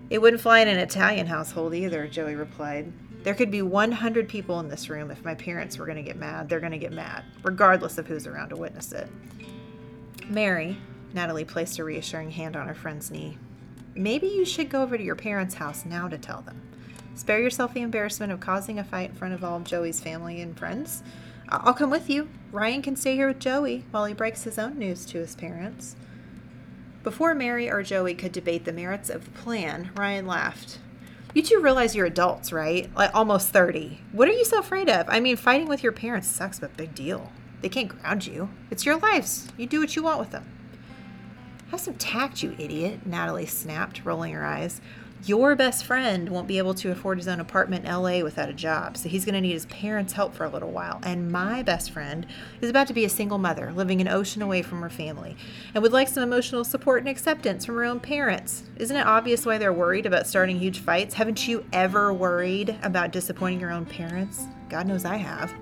It wouldn't fly in an Italian household either, Joey replied. There could be 100 people in this room. If my parents were going to get mad, they're going to get mad, regardless of who's around to witness it. Mary, Natalie placed a reassuring hand on her friend's knee. Maybe you should go over to your parents' house now to tell them. Spare yourself the embarrassment of causing a fight in front of all of Joey's family and friends. I'll come with you. Ryan can stay here with Joey while he breaks his own news to his parents. Before Mary or Joey could debate the merits of the plan, Ryan laughed. You two realize you're adults, right? Like almost 30. What are you so afraid of? I mean, fighting with your parents sucks, but big deal. They can't ground you. It's your lives. You do what you want with them. Have some tact, you idiot, Natalie snapped, rolling her eyes. Your best friend won't be able to afford his own apartment in LA without a job, so he's going to need his parents' help for a little while. And my best friend is about to be a single mother, living an ocean away from her family, and would like some emotional support and acceptance from her own parents. Isn't it obvious why they're worried about starting huge fights? Haven't you ever worried about disappointing your own parents? God knows I have.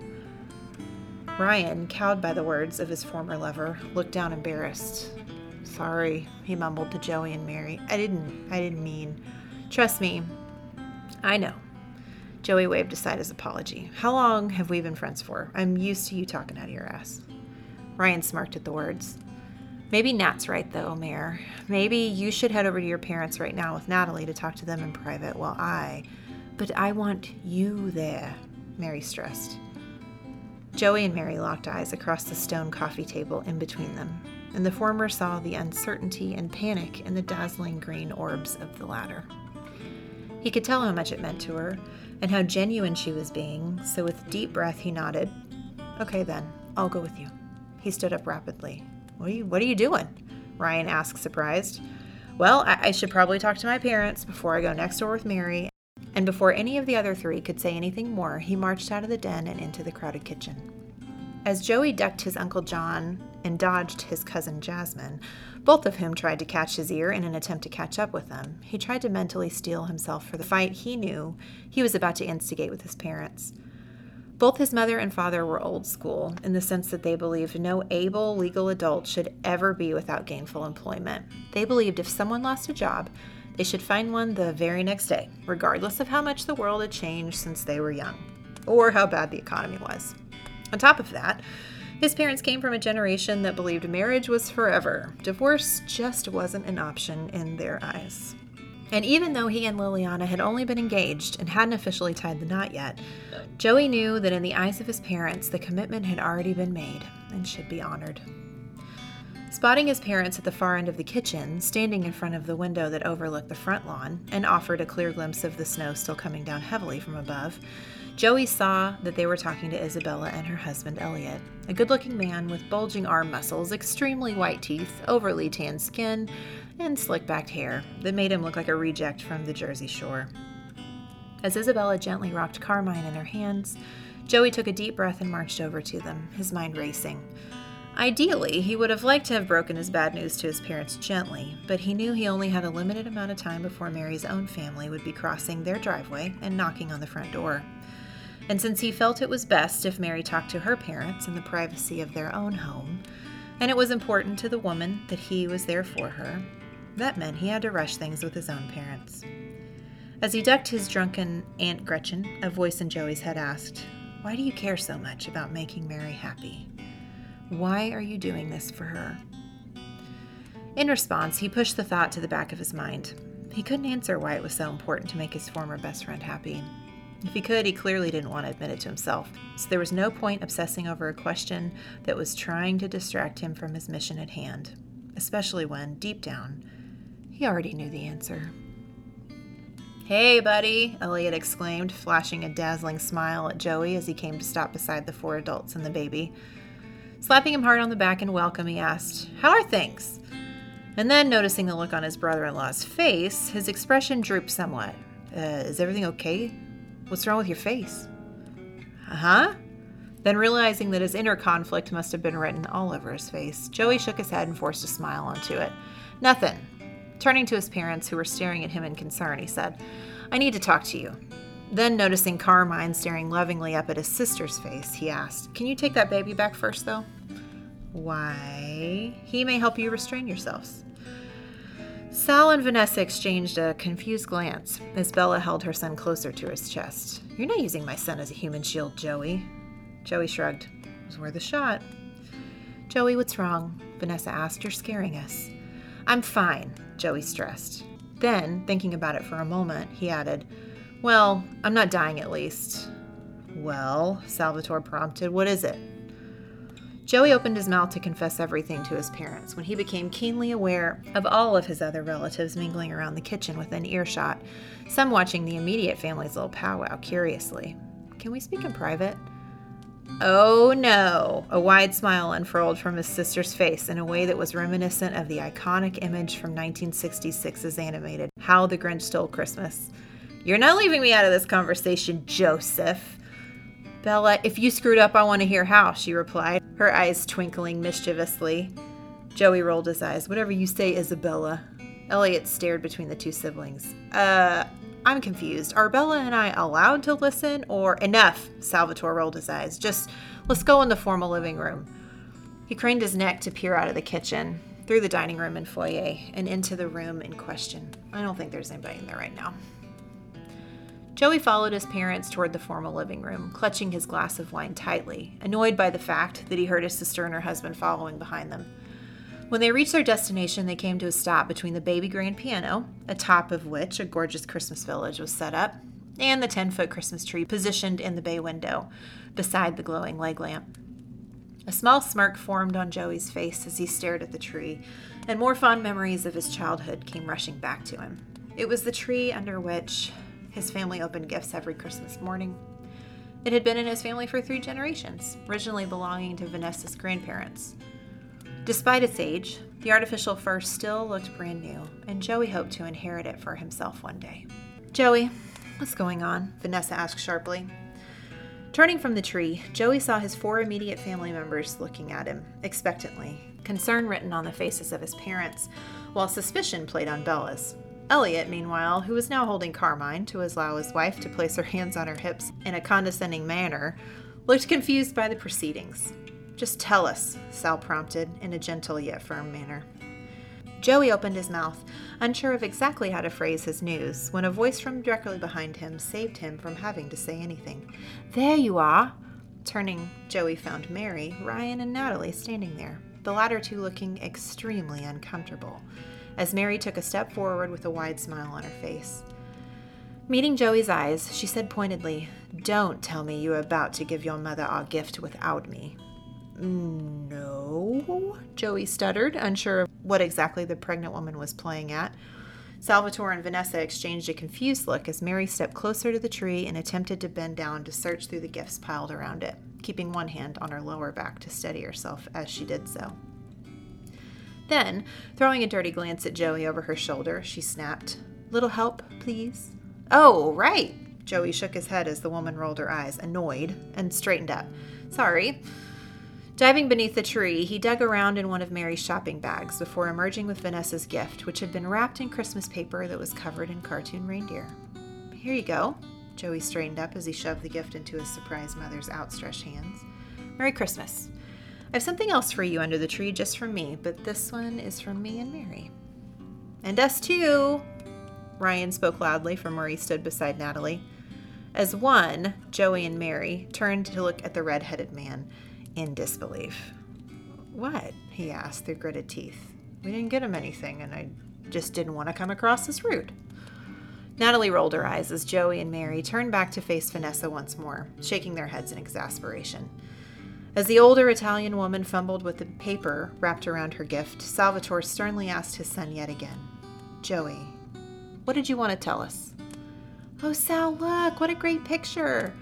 Ryan, cowed by the words of his former lover, looked down embarrassed. Sorry, he mumbled to Joey and Mary. I didn't I didn't mean Trust me, I know. Joey waved aside his apology. How long have we been friends for? I'm used to you talking out of your ass. Ryan smirked at the words. Maybe Nat's right, though, Mayor. Maybe you should head over to your parents right now with Natalie to talk to them in private while I. But I want you there, Mary stressed. Joey and Mary locked eyes across the stone coffee table in between them, and the former saw the uncertainty and panic in the dazzling green orbs of the latter. He could tell how much it meant to her and how genuine she was being, so with deep breath he nodded. Okay then, I'll go with you. He stood up rapidly. What are you what are you doing? Ryan asked, surprised. Well, I, I should probably talk to my parents before I go next door with Mary. And before any of the other three could say anything more, he marched out of the den and into the crowded kitchen. As Joey ducked his Uncle John and dodged his cousin Jasmine, both of whom tried to catch his ear in an attempt to catch up with him, he tried to mentally steel himself for the fight he knew he was about to instigate with his parents. Both his mother and father were old school in the sense that they believed no able legal adult should ever be without gainful employment. They believed if someone lost a job, they should find one the very next day, regardless of how much the world had changed since they were young, or how bad the economy was. On top of that, his parents came from a generation that believed marriage was forever. Divorce just wasn't an option in their eyes. And even though he and Liliana had only been engaged and hadn't officially tied the knot yet, Joey knew that in the eyes of his parents, the commitment had already been made and should be honored. Spotting his parents at the far end of the kitchen, standing in front of the window that overlooked the front lawn and offered a clear glimpse of the snow still coming down heavily from above, Joey saw that they were talking to Isabella and her husband Elliot, a good looking man with bulging arm muscles, extremely white teeth, overly tan skin, and slick backed hair that made him look like a reject from the Jersey Shore. As Isabella gently rocked Carmine in her hands, Joey took a deep breath and marched over to them, his mind racing. Ideally, he would have liked to have broken his bad news to his parents gently, but he knew he only had a limited amount of time before Mary's own family would be crossing their driveway and knocking on the front door. And since he felt it was best if Mary talked to her parents in the privacy of their own home, and it was important to the woman that he was there for her, that meant he had to rush things with his own parents. As he ducked his drunken Aunt Gretchen, a voice in Joey's head asked, Why do you care so much about making Mary happy? Why are you doing this for her? In response, he pushed the thought to the back of his mind. He couldn't answer why it was so important to make his former best friend happy. If he could, he clearly didn't want to admit it to himself. So there was no point obsessing over a question that was trying to distract him from his mission at hand, especially when, deep down, he already knew the answer. Hey, buddy, Elliot exclaimed, flashing a dazzling smile at Joey as he came to stop beside the four adults and the baby. Slapping him hard on the back in welcome, he asked, How are things? And then, noticing the look on his brother in law's face, his expression drooped somewhat. Uh, is everything okay? What's wrong with your face? Uh huh. Then, realizing that his inner conflict must have been written all over his face, Joey shook his head and forced a smile onto it. Nothing. Turning to his parents, who were staring at him in concern, he said, I need to talk to you. Then, noticing Carmine staring lovingly up at his sister's face, he asked, Can you take that baby back first, though? Why? He may help you restrain yourselves. Sal and Vanessa exchanged a confused glance as Bella held her son closer to his chest. You're not using my son as a human shield, Joey. Joey shrugged. It was worth a shot. Joey, what's wrong? Vanessa asked. You're scaring us. I'm fine, Joey stressed. Then, thinking about it for a moment, he added, Well, I'm not dying at least. Well, Salvatore prompted, what is it? Joey opened his mouth to confess everything to his parents when he became keenly aware of all of his other relatives mingling around the kitchen within earshot, some watching the immediate family's little powwow curiously. Can we speak in private? Oh no! A wide smile unfurled from his sister's face in a way that was reminiscent of the iconic image from 1966's animated How the Grinch Stole Christmas. You're not leaving me out of this conversation, Joseph. Bella, if you screwed up, I want to hear how, she replied, her eyes twinkling mischievously. Joey rolled his eyes. Whatever you say, Isabella. Elliot stared between the two siblings. Uh, I'm confused. Are Bella and I allowed to listen or enough? Salvatore rolled his eyes. Just let's go in the formal living room. He craned his neck to peer out of the kitchen, through the dining room and foyer, and into the room in question. I don't think there's anybody in there right now. Joey followed his parents toward the formal living room, clutching his glass of wine tightly, annoyed by the fact that he heard his sister and her husband following behind them. When they reached their destination, they came to a stop between the baby grand piano, atop of which a gorgeous Christmas village was set up, and the 10 foot Christmas tree positioned in the bay window beside the glowing leg lamp. A small smirk formed on Joey's face as he stared at the tree, and more fond memories of his childhood came rushing back to him. It was the tree under which his family opened gifts every Christmas morning. It had been in his family for three generations, originally belonging to Vanessa's grandparents. Despite its age, the artificial fir still looked brand new, and Joey hoped to inherit it for himself one day. Joey, what's going on? Vanessa asked sharply. Turning from the tree, Joey saw his four immediate family members looking at him, expectantly, concern written on the faces of his parents, while suspicion played on Bella's. Elliot, meanwhile, who was now holding Carmine to allow his wife to place her hands on her hips in a condescending manner, looked confused by the proceedings. Just tell us, Sal prompted in a gentle yet firm manner. Joey opened his mouth, unsure of exactly how to phrase his news, when a voice from directly behind him saved him from having to say anything. There you are! Turning, Joey found Mary, Ryan, and Natalie standing there, the latter two looking extremely uncomfortable as Mary took a step forward with a wide smile on her face. Meeting Joey's eyes, she said pointedly, Don't tell me you're about to give your mother our gift without me. No, Joey stuttered, unsure of what exactly the pregnant woman was playing at. Salvatore and Vanessa exchanged a confused look as Mary stepped closer to the tree and attempted to bend down to search through the gifts piled around it, keeping one hand on her lower back to steady herself as she did so. Then, throwing a dirty glance at Joey over her shoulder, she snapped, Little help, please? Oh, right. Joey shook his head as the woman rolled her eyes, annoyed, and straightened up. Sorry. Diving beneath the tree, he dug around in one of Mary's shopping bags before emerging with Vanessa's gift, which had been wrapped in Christmas paper that was covered in cartoon reindeer. Here you go. Joey straightened up as he shoved the gift into his surprised mother's outstretched hands. Merry Christmas. I have something else for you under the tree just from me, but this one is from me and Mary. And us too, Ryan spoke loudly from where he stood beside Natalie. As one, Joey and Mary turned to look at the red headed man in disbelief. What? he asked through gritted teeth. We didn't get him anything, and I just didn't want to come across as rude. Natalie rolled her eyes as Joey and Mary turned back to face Vanessa once more, shaking their heads in exasperation. As the older Italian woman fumbled with the paper wrapped around her gift, Salvatore sternly asked his son yet again, Joey, what did you want to tell us? Oh, Sal, look, what a great picture!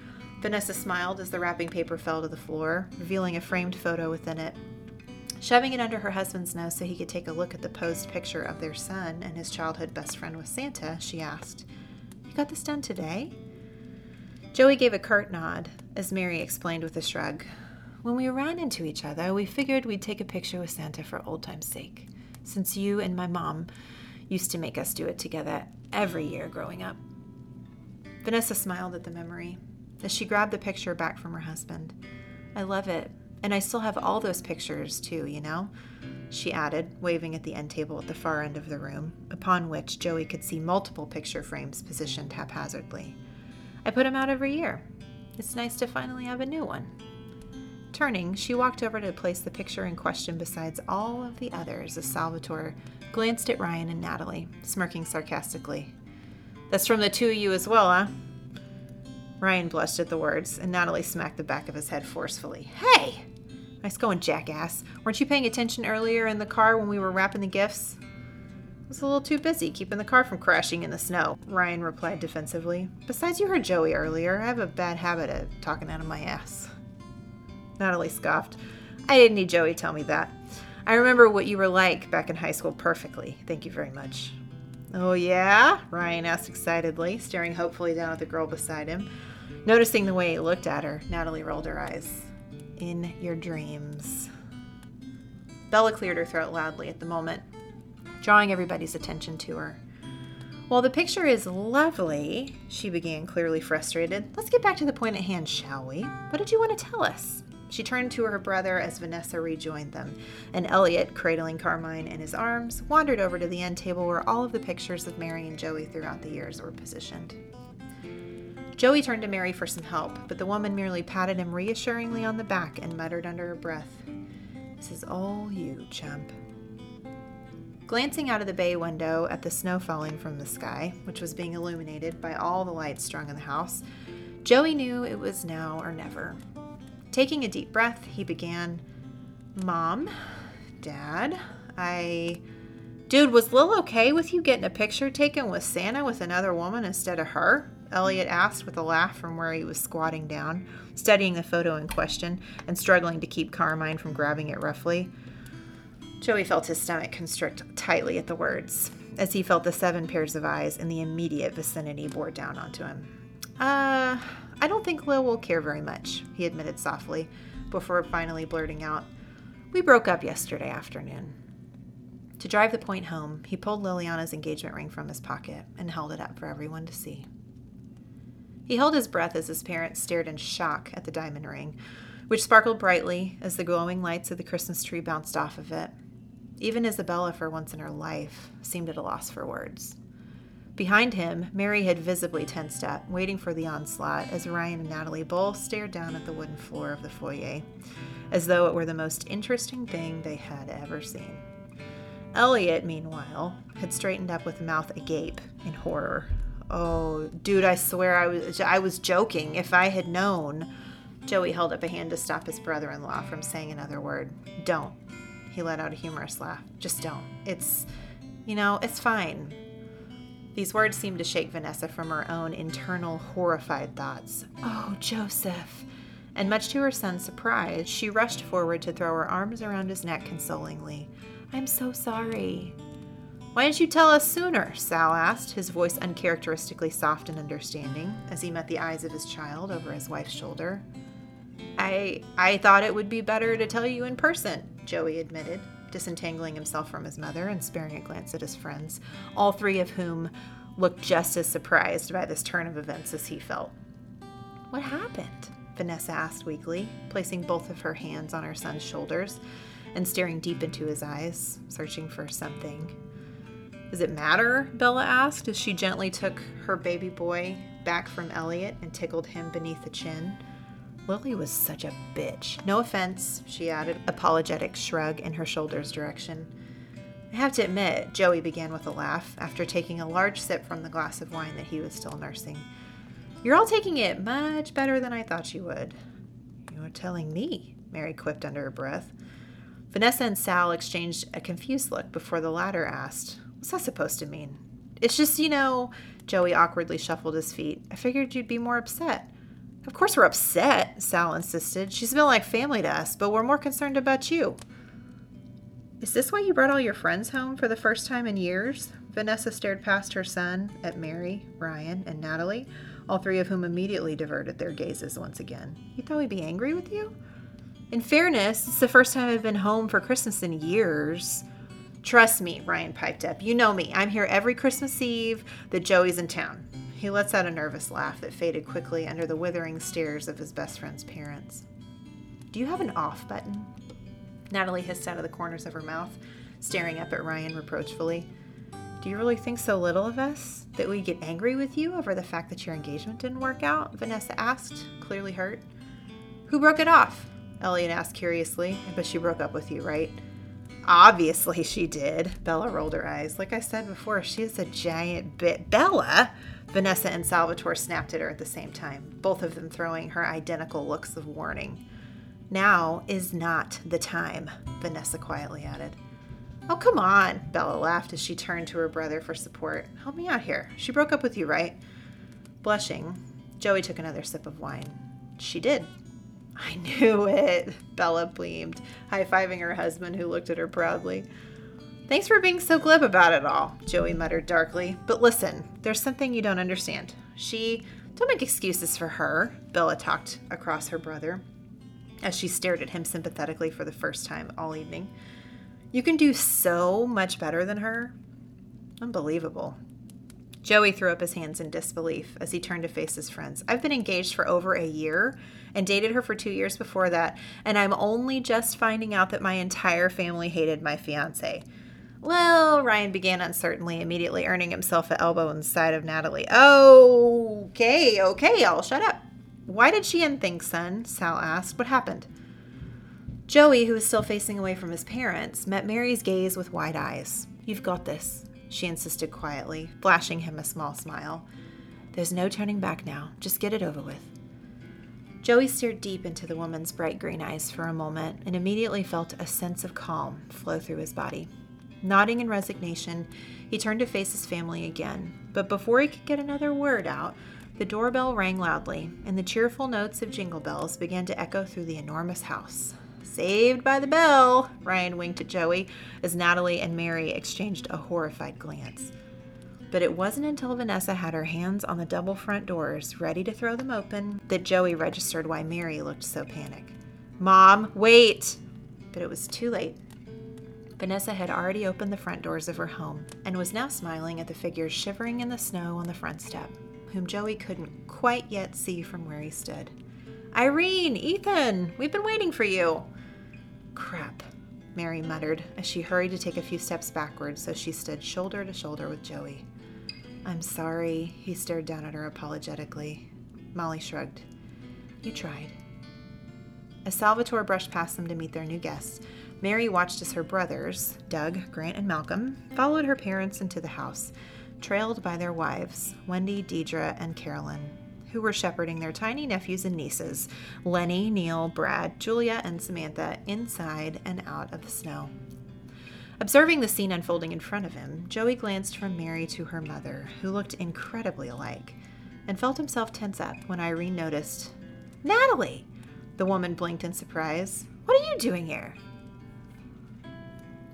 Vanessa smiled as the wrapping paper fell to the floor, revealing a framed photo within it. Shoving it under her husband's nose so he could take a look at the posed picture of their son and his childhood best friend with Santa, she asked, You got this done today? Joey gave a curt nod as Mary explained with a shrug, when we ran into each other, we figured we'd take a picture with Santa for old time's sake, since you and my mom used to make us do it together every year growing up. Vanessa smiled at the memory as she grabbed the picture back from her husband. I love it, and I still have all those pictures too, you know? She added, waving at the end table at the far end of the room, upon which Joey could see multiple picture frames positioned haphazardly. I put them out every year. It's nice to finally have a new one. Turning, she walked over to place the picture in question besides all of the others as Salvatore glanced at Ryan and Natalie, smirking sarcastically. That's from the two of you as well, huh? Ryan blushed at the words, and Natalie smacked the back of his head forcefully. Hey! Nice going, jackass. Weren't you paying attention earlier in the car when we were wrapping the gifts? I was a little too busy keeping the car from crashing in the snow, Ryan replied defensively. Besides, you heard Joey earlier. I have a bad habit of talking out of my ass. Natalie scoffed. I didn't need Joey tell me that. I remember what you were like back in high school perfectly. Thank you very much. Oh, yeah? Ryan asked excitedly, staring hopefully down at the girl beside him. Noticing the way he looked at her, Natalie rolled her eyes. In your dreams. Bella cleared her throat loudly at the moment, drawing everybody's attention to her. While the picture is lovely, she began, clearly frustrated, let's get back to the point at hand, shall we? What did you want to tell us? She turned to her brother as Vanessa rejoined them, and Elliot, cradling Carmine in his arms, wandered over to the end table where all of the pictures of Mary and Joey throughout the years were positioned. Joey turned to Mary for some help, but the woman merely patted him reassuringly on the back and muttered under her breath, This is all you, chump. Glancing out of the bay window at the snow falling from the sky, which was being illuminated by all the lights strung in the house, Joey knew it was now or never. Taking a deep breath, he began, Mom, Dad, I. Dude, was Lil okay with you getting a picture taken with Santa with another woman instead of her? Elliot asked with a laugh from where he was squatting down, studying the photo in question and struggling to keep Carmine from grabbing it roughly. Joey felt his stomach constrict tightly at the words, as he felt the seven pairs of eyes in the immediate vicinity bore down onto him. Uh, I don't think Lil will care very much, he admitted softly, before finally blurting out, We broke up yesterday afternoon. To drive the point home, he pulled Liliana's engagement ring from his pocket and held it up for everyone to see. He held his breath as his parents stared in shock at the diamond ring, which sparkled brightly as the glowing lights of the Christmas tree bounced off of it. Even Isabella, for once in her life, seemed at a loss for words. Behind him, Mary had visibly tensed up, waiting for the onslaught as Ryan and Natalie both stared down at the wooden floor of the foyer, as though it were the most interesting thing they had ever seen. Elliot, meanwhile, had straightened up with mouth agape in horror. Oh, dude, I swear I was I was joking. If I had known. Joey held up a hand to stop his brother-in-law from saying another word. Don't. He let out a humorous laugh. Just don't. It's you know, it's fine. These words seemed to shake Vanessa from her own internal horrified thoughts. Oh, Joseph. And much to her son's surprise, she rushed forward to throw her arms around his neck consolingly. I'm so sorry. Why didn't you tell us sooner? Sal asked, his voice uncharacteristically soft and understanding, as he met the eyes of his child over his wife's shoulder. I I thought it would be better to tell you in person, Joey admitted, disentangling himself from his mother and sparing a glance at his friends, all three of whom looked just as surprised by this turn of events as he felt. What happened? Vanessa asked weakly, placing both of her hands on her son's shoulders and staring deep into his eyes, searching for something. Does it matter? Bella asked as she gently took her baby boy back from Elliot and tickled him beneath the chin. Lily was such a bitch. No offense, she added, apologetic shrug in her shoulder's direction. I have to admit, Joey began with a laugh after taking a large sip from the glass of wine that he was still nursing. You're all taking it much better than I thought you would. You're telling me, Mary quipped under her breath. Vanessa and Sal exchanged a confused look before the latter asked, What's that supposed to mean? It's just, you know, Joey awkwardly shuffled his feet. I figured you'd be more upset. Of course we're upset, Sal insisted. She's been like family to us, but we're more concerned about you. Is this why you brought all your friends home for the first time in years? Vanessa stared past her son at Mary, Ryan, and Natalie, all three of whom immediately diverted their gazes once again. You thought we'd be angry with you? In fairness, it's the first time I've been home for Christmas in years. Trust me, Ryan piped up. You know me. I'm here every Christmas Eve that Joey's in town. He lets out a nervous laugh that faded quickly under the withering stares of his best friend's parents. Do you have an off button? Natalie hissed out of the corners of her mouth, staring up at Ryan reproachfully. Do you really think so little of us? That we get angry with you over the fact that your engagement didn't work out? Vanessa asked, clearly hurt. Who broke it off? Elliot asked curiously. But she broke up with you, right? Obviously she did. Bella rolled her eyes. Like I said before, she is a giant bit. Bella? Vanessa and Salvatore snapped at her at the same time, both of them throwing her identical looks of warning. Now is not the time, Vanessa quietly added. Oh, come on, Bella laughed as she turned to her brother for support. Help me out here. She broke up with you, right? Blushing, Joey took another sip of wine. She did. I knew it, Bella beamed, high fiving her husband, who looked at her proudly. Thanks for being so glib about it all, Joey muttered darkly. But listen, there's something you don't understand. She. Don't make excuses for her, Bella talked across her brother as she stared at him sympathetically for the first time all evening. You can do so much better than her. Unbelievable. Joey threw up his hands in disbelief as he turned to face his friends. I've been engaged for over a year and dated her for two years before that, and I'm only just finding out that my entire family hated my fiance. Well, Ryan began uncertainly, immediately earning himself an elbow in the side of Natalie. Okay, okay, I'll shut up. Why did she end things, son? Sal asked. What happened? Joey, who was still facing away from his parents, met Mary's gaze with wide eyes. You've got this, she insisted quietly, flashing him a small smile. There's no turning back now. Just get it over with. Joey stared deep into the woman's bright green eyes for a moment and immediately felt a sense of calm flow through his body. Nodding in resignation, he turned to face his family again, but before he could get another word out, the doorbell rang loudly, and the cheerful notes of jingle bells began to echo through the enormous house. Saved by the bell, Ryan winked at Joey as Natalie and Mary exchanged a horrified glance. But it wasn't until Vanessa had her hands on the double front doors, ready to throw them open, that Joey registered why Mary looked so panicked. Mom, wait! But it was too late. Vanessa had already opened the front doors of her home and was now smiling at the figures shivering in the snow on the front step, whom Joey couldn't quite yet see from where he stood. Irene, Ethan, we've been waiting for you. Crap, Mary muttered as she hurried to take a few steps backwards so she stood shoulder to shoulder with Joey. I'm sorry, he stared down at her apologetically. Molly shrugged. You tried. As Salvatore brushed past them to meet their new guests, Mary watched as her brothers, Doug, Grant, and Malcolm, followed her parents into the house, trailed by their wives, Wendy, Deidre, and Carolyn, who were shepherding their tiny nephews and nieces, Lenny, Neil, Brad, Julia, and Samantha, inside and out of the snow. Observing the scene unfolding in front of him, Joey glanced from Mary to her mother, who looked incredibly alike, and felt himself tense up when Irene noticed, Natalie! The woman blinked in surprise. What are you doing here?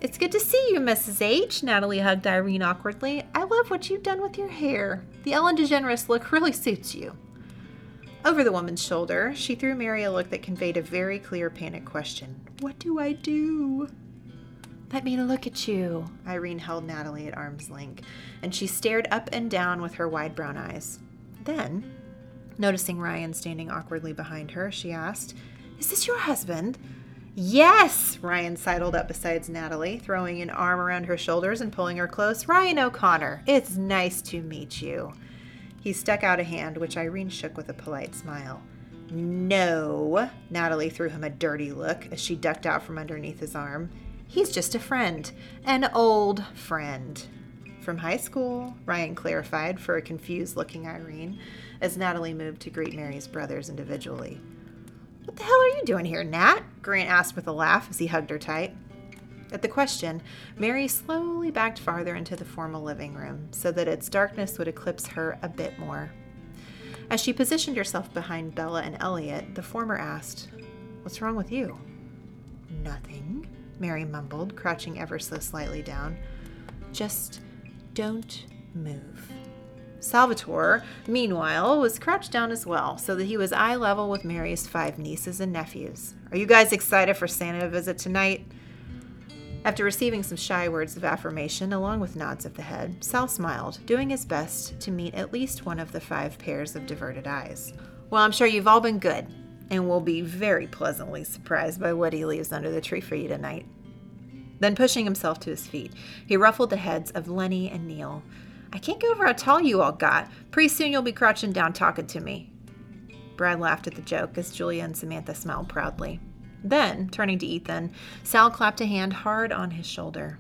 It's good to see you, Mrs. H. Natalie hugged Irene awkwardly. I love what you've done with your hair. The Ellen DeGeneres look really suits you. Over the woman's shoulder, she threw Mary a look that conveyed a very clear panic question. What do I do? Let me look at you. Irene held Natalie at arm's length, and she stared up and down with her wide brown eyes. Then, noticing Ryan standing awkwardly behind her, she asked, Is this your husband? Yes! Ryan sidled up beside Natalie, throwing an arm around her shoulders and pulling her close. Ryan O'Connor, it's nice to meet you. He stuck out a hand, which Irene shook with a polite smile. No, Natalie threw him a dirty look as she ducked out from underneath his arm. He's just a friend, an old friend. From high school, Ryan clarified for a confused looking Irene as Natalie moved to greet Mary's brothers individually. What the hell are you doing here, Nat? Grant asked with a laugh as he hugged her tight. At the question, Mary slowly backed farther into the formal living room so that its darkness would eclipse her a bit more. As she positioned herself behind Bella and Elliot, the former asked, What's wrong with you? Nothing, Mary mumbled, crouching ever so slightly down. Just don't move. Salvatore, meanwhile, was crouched down as well, so that he was eye level with Mary's five nieces and nephews. Are you guys excited for Santa to visit tonight? After receiving some shy words of affirmation along with nods of the head, Sal smiled, doing his best to meet at least one of the five pairs of diverted eyes. Well, I'm sure you've all been good, and will be very pleasantly surprised by what he leaves under the tree for you tonight. Then, pushing himself to his feet, he ruffled the heads of Lenny and Neil. I can't get over how tall you all got. Pretty soon you'll be crouching down talking to me. Brad laughed at the joke as Julia and Samantha smiled proudly. Then, turning to Ethan, Sal clapped a hand hard on his shoulder.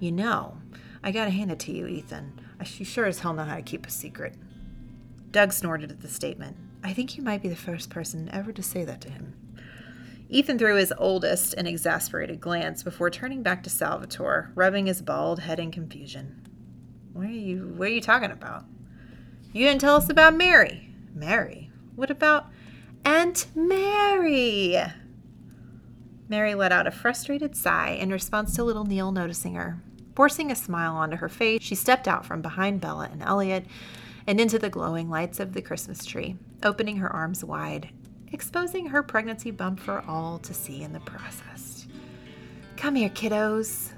You know, I gotta hand it to you, Ethan. You sure as hell know how to keep a secret. Doug snorted at the statement. I think you might be the first person ever to say that to him. Ethan threw his oldest an exasperated glance before turning back to Salvatore, rubbing his bald head in confusion. What are you what are you talking about? You didn't tell us about Mary. Mary? What about Aunt Mary! Mary let out a frustrated sigh in response to little Neil noticing her. Forcing a smile onto her face, she stepped out from behind Bella and Elliot and into the glowing lights of the Christmas tree, opening her arms wide, exposing her pregnancy bump for all to see in the process. Come here, kiddos.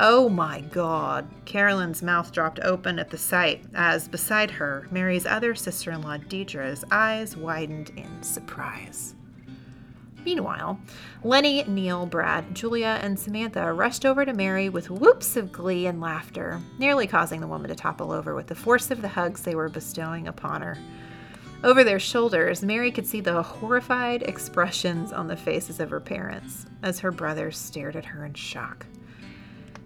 Oh my god. Carolyn's mouth dropped open at the sight as, beside her, Mary's other sister in law, Deidre's eyes widened in surprise. Meanwhile, Lenny, Neil, Brad, Julia, and Samantha rushed over to Mary with whoops of glee and laughter, nearly causing the woman to topple over with the force of the hugs they were bestowing upon her. Over their shoulders, Mary could see the horrified expressions on the faces of her parents as her brothers stared at her in shock.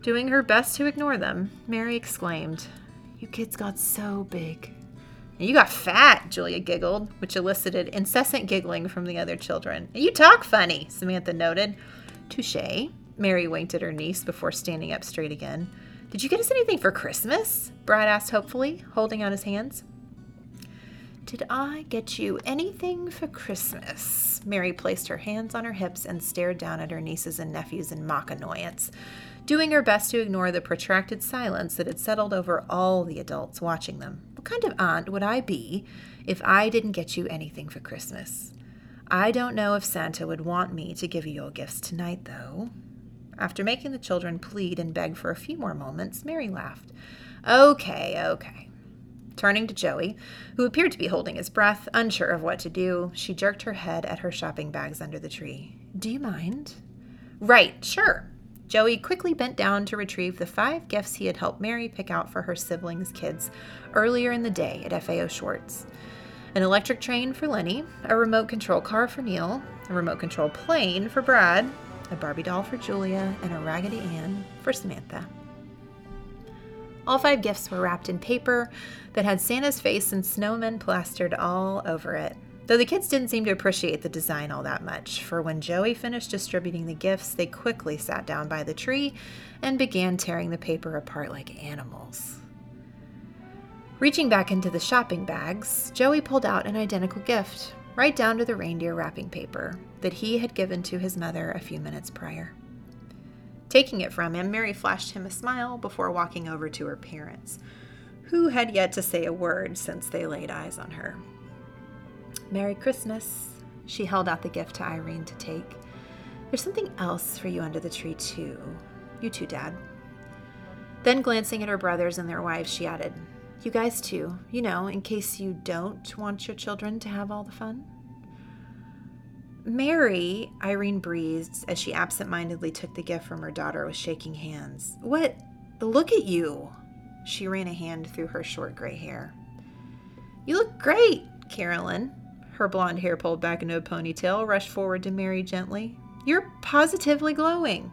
Doing her best to ignore them, Mary exclaimed, You kids got so big. You got fat, Julia giggled, which elicited incessant giggling from the other children. You talk funny, Samantha noted. Touche. Mary winked at her niece before standing up straight again. Did you get us anything for Christmas? Brad asked hopefully, holding out his hands. Did I get you anything for Christmas? Mary placed her hands on her hips and stared down at her nieces and nephews in mock annoyance, doing her best to ignore the protracted silence that had settled over all the adults watching them. What kind of aunt would I be if I didn't get you anything for Christmas? I don't know if Santa would want me to give you your gifts tonight, though. After making the children plead and beg for a few more moments, Mary laughed. Okay, okay. Turning to Joey, who appeared to be holding his breath, unsure of what to do, she jerked her head at her shopping bags under the tree. Do you mind? Right, sure. Joey quickly bent down to retrieve the five gifts he had helped Mary pick out for her siblings' kids earlier in the day at FAO Schwarz an electric train for Lenny, a remote control car for Neil, a remote control plane for Brad, a Barbie doll for Julia, and a Raggedy Ann for Samantha. All five gifts were wrapped in paper that had Santa's face and snowmen plastered all over it. Though the kids didn't seem to appreciate the design all that much, for when Joey finished distributing the gifts, they quickly sat down by the tree and began tearing the paper apart like animals. Reaching back into the shopping bags, Joey pulled out an identical gift, right down to the reindeer wrapping paper that he had given to his mother a few minutes prior. Taking it from him, Mary flashed him a smile before walking over to her parents, who had yet to say a word since they laid eyes on her. Merry Christmas. She held out the gift to Irene to take. There's something else for you under the tree, too. You too, Dad. Then, glancing at her brothers and their wives, she added, You guys too, you know, in case you don't want your children to have all the fun. Mary, Irene breathed as she absent-mindedly took the gift from her daughter with shaking hands. What? Look at you. She ran a hand through her short gray hair. You look great, Carolyn. Her blonde hair pulled back into a ponytail, rushed forward to Mary gently. You're positively glowing.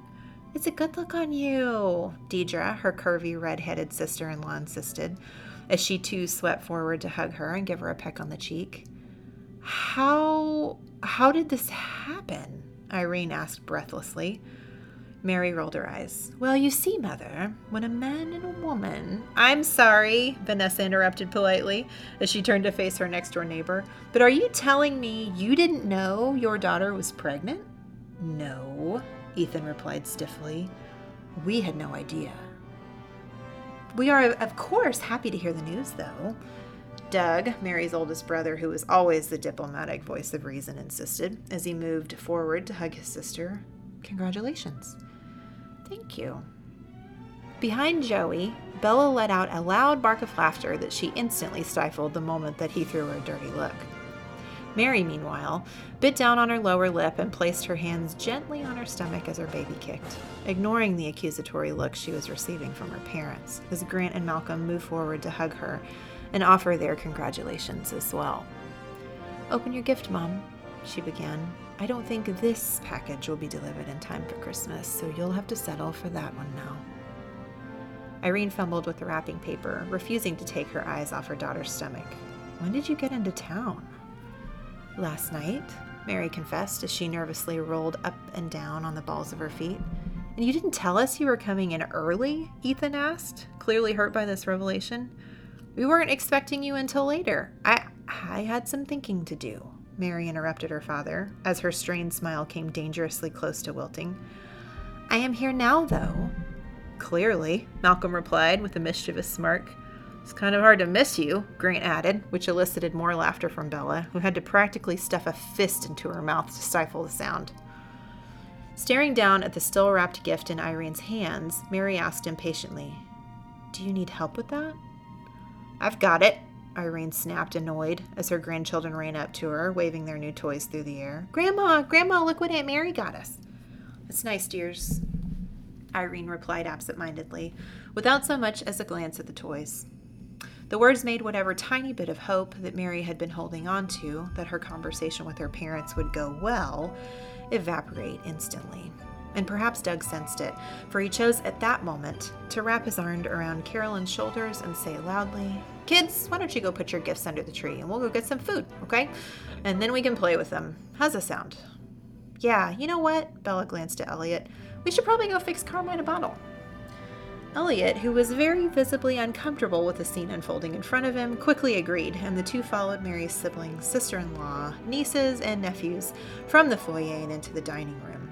It's a good look on you, Deidre, her curvy red-headed sister-in-law insisted, as she too swept forward to hug her and give her a peck on the cheek. How how did this happen? Irene asked breathlessly. Mary rolled her eyes. Well, you see, Mother, when a man and a woman. I'm sorry, Vanessa interrupted politely as she turned to face her next door neighbor. But are you telling me you didn't know your daughter was pregnant? No, Ethan replied stiffly. We had no idea. We are, of course, happy to hear the news, though. Doug, Mary's oldest brother, who was always the diplomatic voice of reason, insisted as he moved forward to hug his sister. Congratulations. Thank you. Behind Joey, Bella let out a loud bark of laughter that she instantly stifled the moment that he threw her a dirty look. Mary, meanwhile, bit down on her lower lip and placed her hands gently on her stomach as her baby kicked, ignoring the accusatory look she was receiving from her parents as Grant and Malcolm moved forward to hug her and offer their congratulations as well. Open your gift, Mom, she began. I don't think this package will be delivered in time for Christmas, so you'll have to settle for that one now. Irene fumbled with the wrapping paper, refusing to take her eyes off her daughter's stomach. When did you get into town? Last night, Mary confessed as she nervously rolled up and down on the balls of her feet. And you didn't tell us you were coming in early? Ethan asked, clearly hurt by this revelation. We weren't expecting you until later. I I had some thinking to do. Mary interrupted her father, as her strained smile came dangerously close to wilting. I am here now, though. Clearly, Malcolm replied with a mischievous smirk. It's kind of hard to miss you, Grant added, which elicited more laughter from Bella, who had to practically stuff a fist into her mouth to stifle the sound. Staring down at the still wrapped gift in Irene's hands, Mary asked impatiently, Do you need help with that? I've got it, Irene snapped, annoyed, as her grandchildren ran up to her, waving their new toys through the air. Grandma, Grandma, look what Aunt Mary got us. It's nice, dears, Irene replied absent-mindedly, without so much as a glance at the toys. The words made whatever tiny bit of hope that Mary had been holding on to, that her conversation with her parents would go well, evaporate instantly. And perhaps Doug sensed it, for he chose at that moment to wrap his arm around Carolyn's shoulders and say loudly, Kids, why don't you go put your gifts under the tree and we'll go get some food, okay? And then we can play with them. How's that sound? Yeah, you know what? Bella glanced at Elliot. We should probably go fix Carmine a bottle. Elliot, who was very visibly uncomfortable with the scene unfolding in front of him, quickly agreed, and the two followed Mary's siblings, sister in law, nieces, and nephews from the foyer and into the dining room,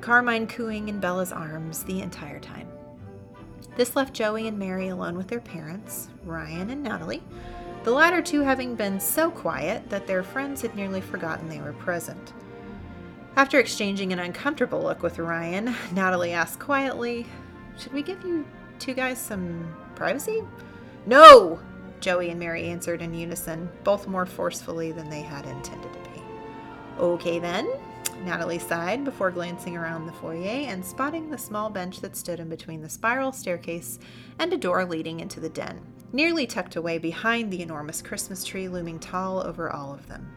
Carmine cooing in Bella's arms the entire time. This left Joey and Mary alone with their parents, Ryan and Natalie, the latter two having been so quiet that their friends had nearly forgotten they were present. After exchanging an uncomfortable look with Ryan, Natalie asked quietly, Should we give you two guys some privacy? No! Joey and Mary answered in unison, both more forcefully than they had intended to be. Okay then, Natalie sighed before glancing around the foyer and spotting the small bench that stood in between the spiral staircase and a door leading into the den, nearly tucked away behind the enormous Christmas tree looming tall over all of them.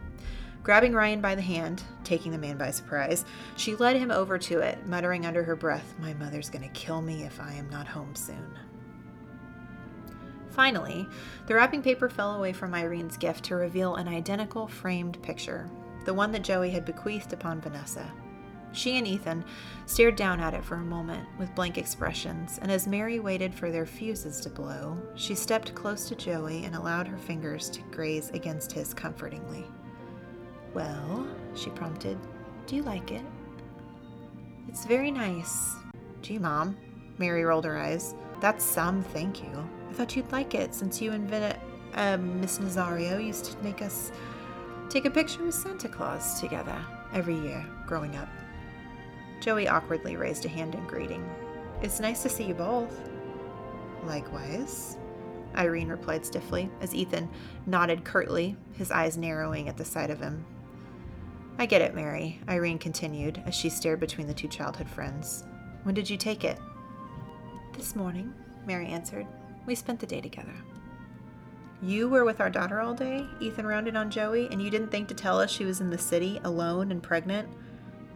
Grabbing Ryan by the hand, taking the man by surprise, she led him over to it, muttering under her breath, My mother's gonna kill me if I am not home soon. Finally, the wrapping paper fell away from Irene's gift to reveal an identical framed picture, the one that Joey had bequeathed upon Vanessa. She and Ethan stared down at it for a moment with blank expressions, and as Mary waited for their fuses to blow, she stepped close to Joey and allowed her fingers to graze against his comfortingly. Well, she prompted, do you like it? It's very nice. Gee, Mom. Mary rolled her eyes. That's some thank you. I thought you'd like it since you and Vin- uh, Miss Nazario used to make us take a picture with Santa Claus together every year growing up. Joey awkwardly raised a hand in greeting. It's nice to see you both. Likewise. Irene replied stiffly, as Ethan nodded curtly, his eyes narrowing at the sight of him. I get it, Mary, Irene continued as she stared between the two childhood friends. When did you take it? This morning, Mary answered. We spent the day together. You were with our daughter all day? Ethan rounded on Joey, and you didn't think to tell us she was in the city, alone and pregnant?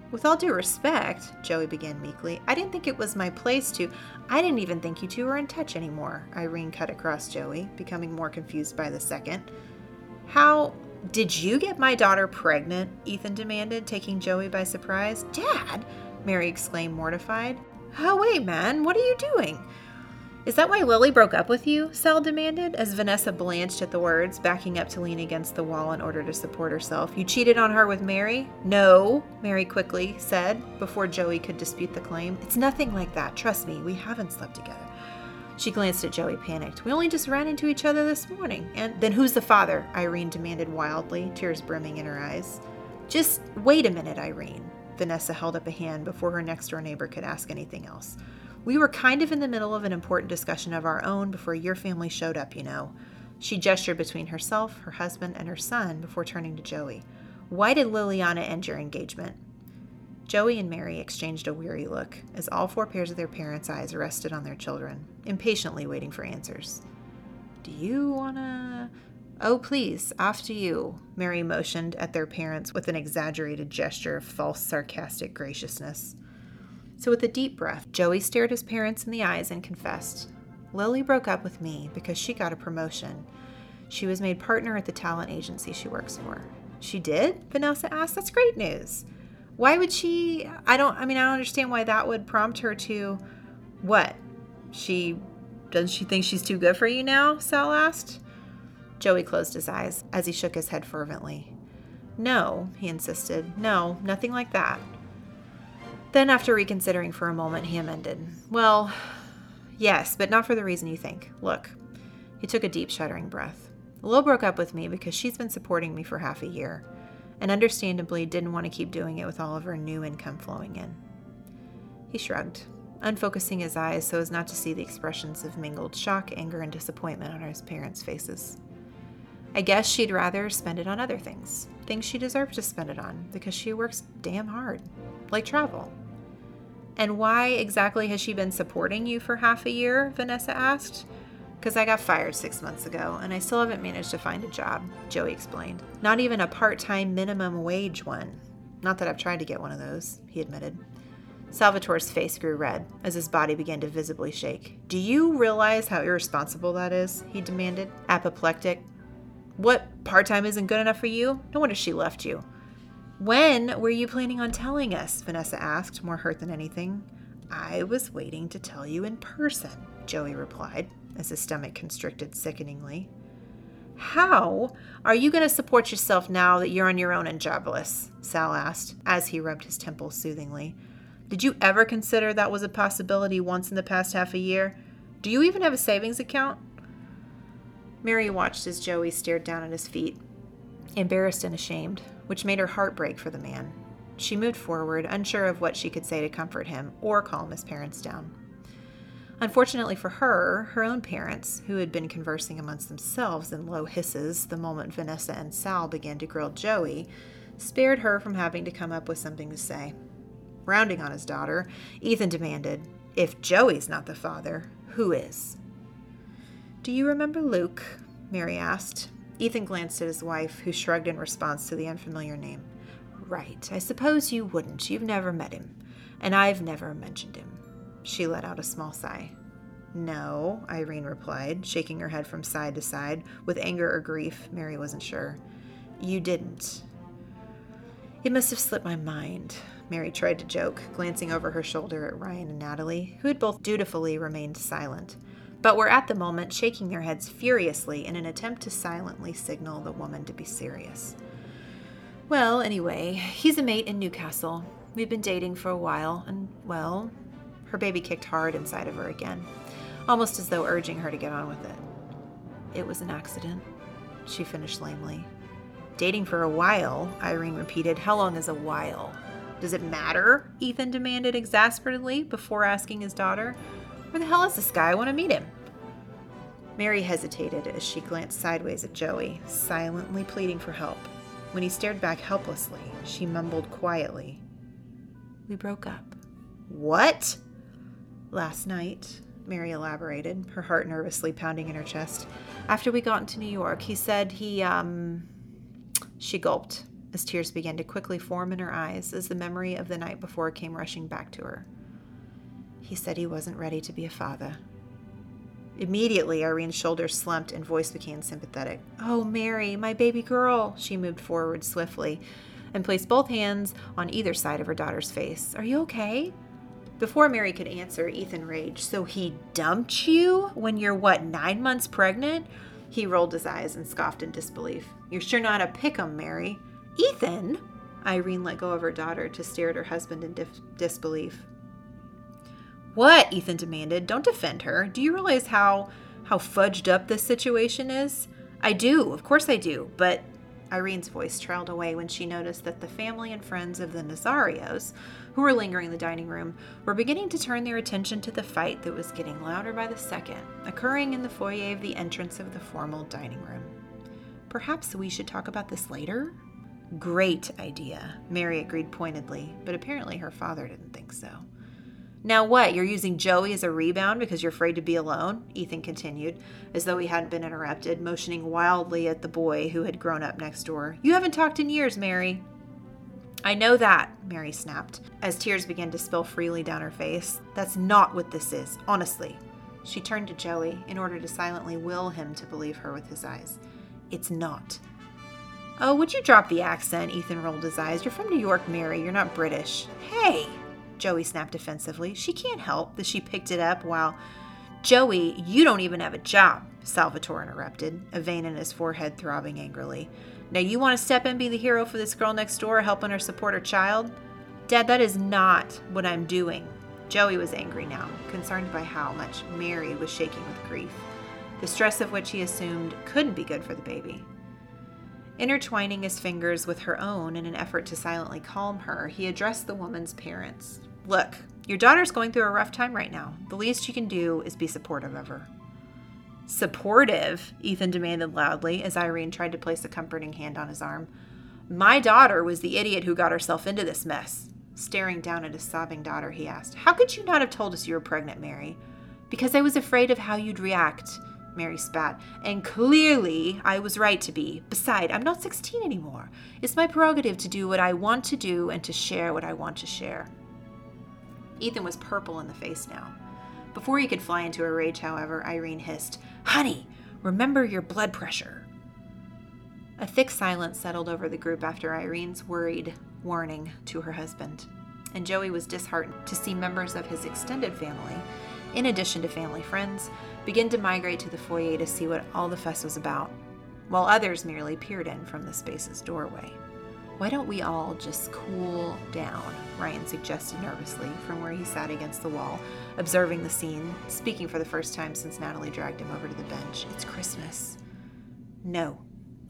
With all due respect, Joey began meekly, I didn't think it was my place to. I didn't even think you two were in touch anymore, Irene cut across Joey, becoming more confused by the second. How did you get my daughter pregnant? Ethan demanded, taking Joey by surprise. Dad! Mary exclaimed, mortified. Oh, wait, man, what are you doing? Is that why Lily broke up with you? Sal demanded, as Vanessa blanched at the words, backing up to lean against the wall in order to support herself. You cheated on her with Mary? No, Mary quickly said, before Joey could dispute the claim. It's nothing like that. Trust me, we haven't slept together. She glanced at Joey, panicked. We only just ran into each other this morning. And then who's the father? Irene demanded wildly, tears brimming in her eyes. Just wait a minute, Irene. Vanessa held up a hand before her next door neighbor could ask anything else. We were kind of in the middle of an important discussion of our own before your family showed up, you know. She gestured between herself, her husband, and her son before turning to Joey. Why did Liliana end your engagement? Joey and Mary exchanged a weary look as all four pairs of their parents' eyes rested on their children, impatiently waiting for answers. Do you wanna. Oh, please, after you, Mary motioned at their parents with an exaggerated gesture of false sarcastic graciousness. So, with a deep breath, Joey stared his parents in the eyes and confessed Lily broke up with me because she got a promotion. She was made partner at the talent agency she works for. She did? Vanessa asked. That's great news. Why would she? I don't, I mean, I don't understand why that would prompt her to what? She, does she think she's too good for you now? Sal asked. Joey closed his eyes as he shook his head fervently. No, he insisted. No, nothing like that. Then, after reconsidering for a moment, he amended. Well, yes, but not for the reason you think. Look, he took a deep, shuddering breath. Lil broke up with me because she's been supporting me for half a year, and understandably didn't want to keep doing it with all of her new income flowing in. He shrugged, unfocusing his eyes so as not to see the expressions of mingled shock, anger, and disappointment on his parents' faces. I guess she'd rather spend it on other things, things she deserves to spend it on, because she works damn hard, like travel. And why exactly has she been supporting you for half a year? Vanessa asked. Because I got fired six months ago, and I still haven't managed to find a job, Joey explained. Not even a part time minimum wage one. Not that I've tried to get one of those, he admitted. Salvatore's face grew red as his body began to visibly shake. Do you realize how irresponsible that is? he demanded, apoplectic. What part time isn't good enough for you? No wonder she left you. When were you planning on telling us? Vanessa asked, more hurt than anything. I was waiting to tell you in person, Joey replied, as his stomach constricted sickeningly. How are you going to support yourself now that you're on your own and jobless? Sal asked, as he rubbed his temples soothingly. Did you ever consider that was a possibility once in the past half a year? Do you even have a savings account? Mary watched as Joey stared down at his feet, embarrassed and ashamed, which made her heart break for the man. She moved forward, unsure of what she could say to comfort him or calm his parents down. Unfortunately for her, her own parents, who had been conversing amongst themselves in low hisses the moment Vanessa and Sal began to grill Joey, spared her from having to come up with something to say. Rounding on his daughter, Ethan demanded, If Joey's not the father, who is? Do you remember Luke? Mary asked. Ethan glanced at his wife, who shrugged in response to the unfamiliar name. Right, I suppose you wouldn't. You've never met him, and I've never mentioned him. She let out a small sigh. No, Irene replied, shaking her head from side to side, with anger or grief, Mary wasn't sure. You didn't. It must have slipped my mind, Mary tried to joke, glancing over her shoulder at Ryan and Natalie, who had both dutifully remained silent, but were at the moment shaking their heads furiously in an attempt to silently signal the woman to be serious. Well, anyway, he's a mate in Newcastle. We've been dating for a while, and, well, her baby kicked hard inside of her again, almost as though urging her to get on with it. It was an accident, she finished lamely. Dating for a while, Irene repeated. How long is a while? Does it matter? Ethan demanded exasperatedly before asking his daughter. Where the hell is this guy? I want to meet him. Mary hesitated as she glanced sideways at Joey, silently pleading for help. When he stared back helplessly, she mumbled quietly, We broke up. What? Last night, Mary elaborated, her heart nervously pounding in her chest. After we got into New York, he said he, um. She gulped as tears began to quickly form in her eyes as the memory of the night before came rushing back to her. He said he wasn't ready to be a father. Immediately, Irene's shoulders slumped and voice became sympathetic. Oh, Mary, my baby girl! She moved forward swiftly and placed both hands on either side of her daughter's face. Are you okay? Before Mary could answer, Ethan raged. So he dumped you when you're, what, nine months pregnant? He rolled his eyes and scoffed in disbelief. You're sure not a pick 'em, Mary. Ethan? Irene let go of her daughter to stare at her husband in dif- disbelief. What? Ethan demanded. Don't defend her. Do you realize how how fudged up this situation is? I do, of course I do, but Irene's voice trailed away when she noticed that the family and friends of the Nazarios, who were lingering in the dining room, were beginning to turn their attention to the fight that was getting louder by the second, occurring in the foyer of the entrance of the formal dining room. Perhaps we should talk about this later? Great idea, Mary agreed pointedly, but apparently her father didn't think so. Now what? You're using Joey as a rebound because you're afraid to be alone? Ethan continued, as though he hadn't been interrupted, motioning wildly at the boy who had grown up next door. You haven't talked in years, Mary. I know that, Mary snapped, as tears began to spill freely down her face. That's not what this is, honestly. She turned to Joey in order to silently will him to believe her with his eyes. It's not. Oh, would you drop the accent? Ethan rolled his eyes. You're from New York, Mary. You're not British. Hey! Joey snapped defensively. She can't help that she picked it up while. Joey, you don't even have a job, Salvatore interrupted, a vein in his forehead throbbing angrily. Now you want to step in and be the hero for this girl next door, helping her support her child? Dad, that is not what I'm doing. Joey was angry now, concerned by how much Mary was shaking with grief, the stress of which he assumed couldn't be good for the baby. Intertwining his fingers with her own in an effort to silently calm her, he addressed the woman's parents. Look, your daughter's going through a rough time right now. The least you can do is be supportive of her. Supportive, Ethan demanded loudly as Irene tried to place a comforting hand on his arm. My daughter was the idiot who got herself into this mess. Staring down at his sobbing daughter, he asked, How could you not have told us you were pregnant, Mary? Because I was afraid of how you'd react, Mary spat. And clearly, I was right to be. Beside, I'm not 16 anymore. It's my prerogative to do what I want to do and to share what I want to share. Ethan was purple in the face now. Before he could fly into a rage, however, Irene hissed, Honey, remember your blood pressure. A thick silence settled over the group after Irene's worried warning to her husband, and Joey was disheartened to see members of his extended family, in addition to family friends, begin to migrate to the foyer to see what all the fuss was about, while others merely peered in from the space's doorway. Why don't we all just cool down? Ryan suggested nervously from where he sat against the wall, observing the scene, speaking for the first time since Natalie dragged him over to the bench. It's Christmas. No.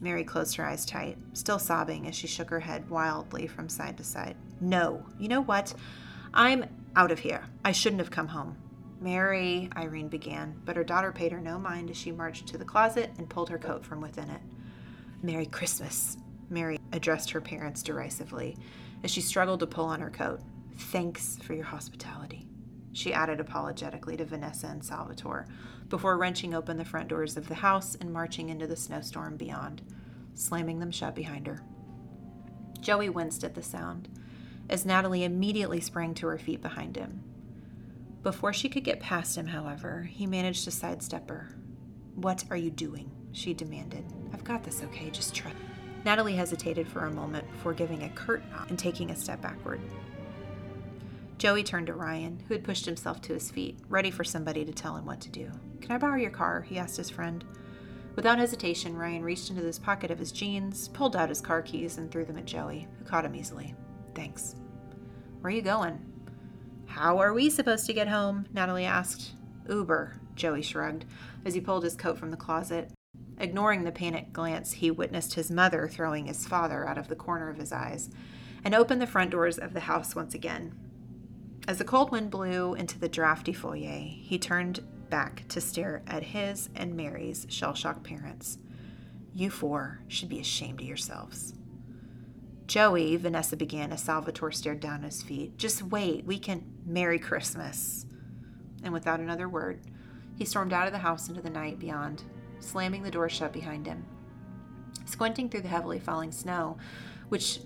Mary closed her eyes tight, still sobbing as she shook her head wildly from side to side. No. You know what? I'm out of here. I shouldn't have come home. Mary, Irene began, but her daughter paid her no mind as she marched to the closet and pulled her coat from within it. Merry Christmas, Mary addressed her parents derisively as she struggled to pull on her coat. Thanks for your hospitality, she added apologetically to Vanessa and Salvatore before wrenching open the front doors of the house and marching into the snowstorm beyond, slamming them shut behind her. Joey winced at the sound as Natalie immediately sprang to her feet behind him. Before she could get past him, however, he managed to sidestep her. What are you doing? she demanded. I've got this, okay? Just try. Natalie hesitated for a moment before giving a curt nod and taking a step backward. Joey turned to Ryan, who had pushed himself to his feet, ready for somebody to tell him what to do. Can I borrow your car? he asked his friend. Without hesitation, Ryan reached into the pocket of his jeans, pulled out his car keys, and threw them at Joey, who caught him easily. Thanks. Where are you going? How are we supposed to get home? Natalie asked. Uber, Joey shrugged, as he pulled his coat from the closet. Ignoring the panicked glance, he witnessed his mother throwing his father out of the corner of his eyes, and opened the front doors of the house once again. As the cold wind blew into the drafty foyer, he turned back to stare at his and Mary's shell shocked parents. You four should be ashamed of yourselves. Joey, Vanessa began as Salvatore stared down at his feet. Just wait, we can. Merry Christmas. And without another word, he stormed out of the house into the night beyond, slamming the door shut behind him. Squinting through the heavily falling snow, which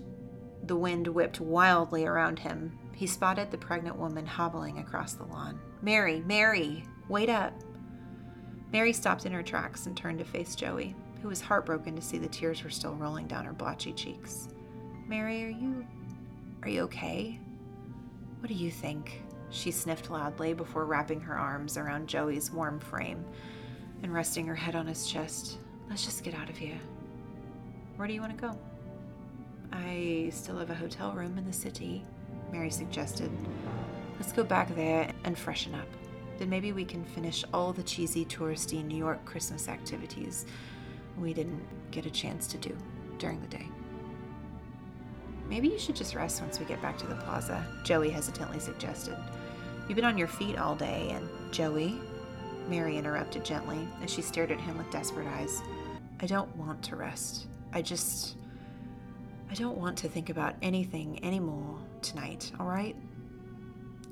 the wind whipped wildly around him, he spotted the pregnant woman hobbling across the lawn. Mary, Mary, wait up. Mary stopped in her tracks and turned to face Joey, who was heartbroken to see the tears were still rolling down her blotchy cheeks. Mary, are you. are you okay? What do you think? She sniffed loudly before wrapping her arms around Joey's warm frame and resting her head on his chest. Let's just get out of here. Where do you want to go? I still have a hotel room in the city. Mary suggested. Let's go back there and freshen up. Then maybe we can finish all the cheesy, touristy New York Christmas activities we didn't get a chance to do during the day. Maybe you should just rest once we get back to the plaza, Joey hesitantly suggested. You've been on your feet all day, and Joey, Mary interrupted gently as she stared at him with desperate eyes. I don't want to rest. I just. I don't want to think about anything anymore tonight, all right?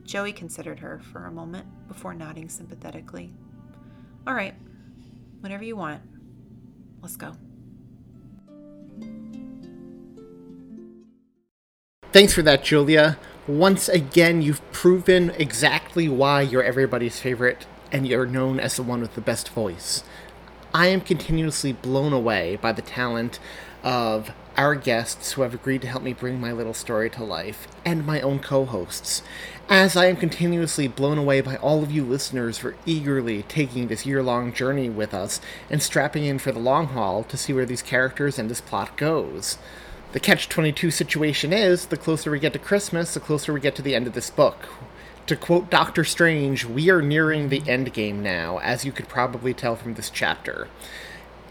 Joey considered her for a moment before nodding sympathetically. All right, whatever you want. Let's go. Thanks for that, Julia. Once again, you've proven exactly why you're everybody's favorite and you're known as the one with the best voice. I am continuously blown away by the talent of our guests who have agreed to help me bring my little story to life, and my own co hosts, as I am continuously blown away by all of you listeners for eagerly taking this year long journey with us and strapping in for the long haul to see where these characters and this plot goes. The catch 22 situation is the closer we get to Christmas, the closer we get to the end of this book. To quote Doctor Strange, we are nearing the end game now, as you could probably tell from this chapter.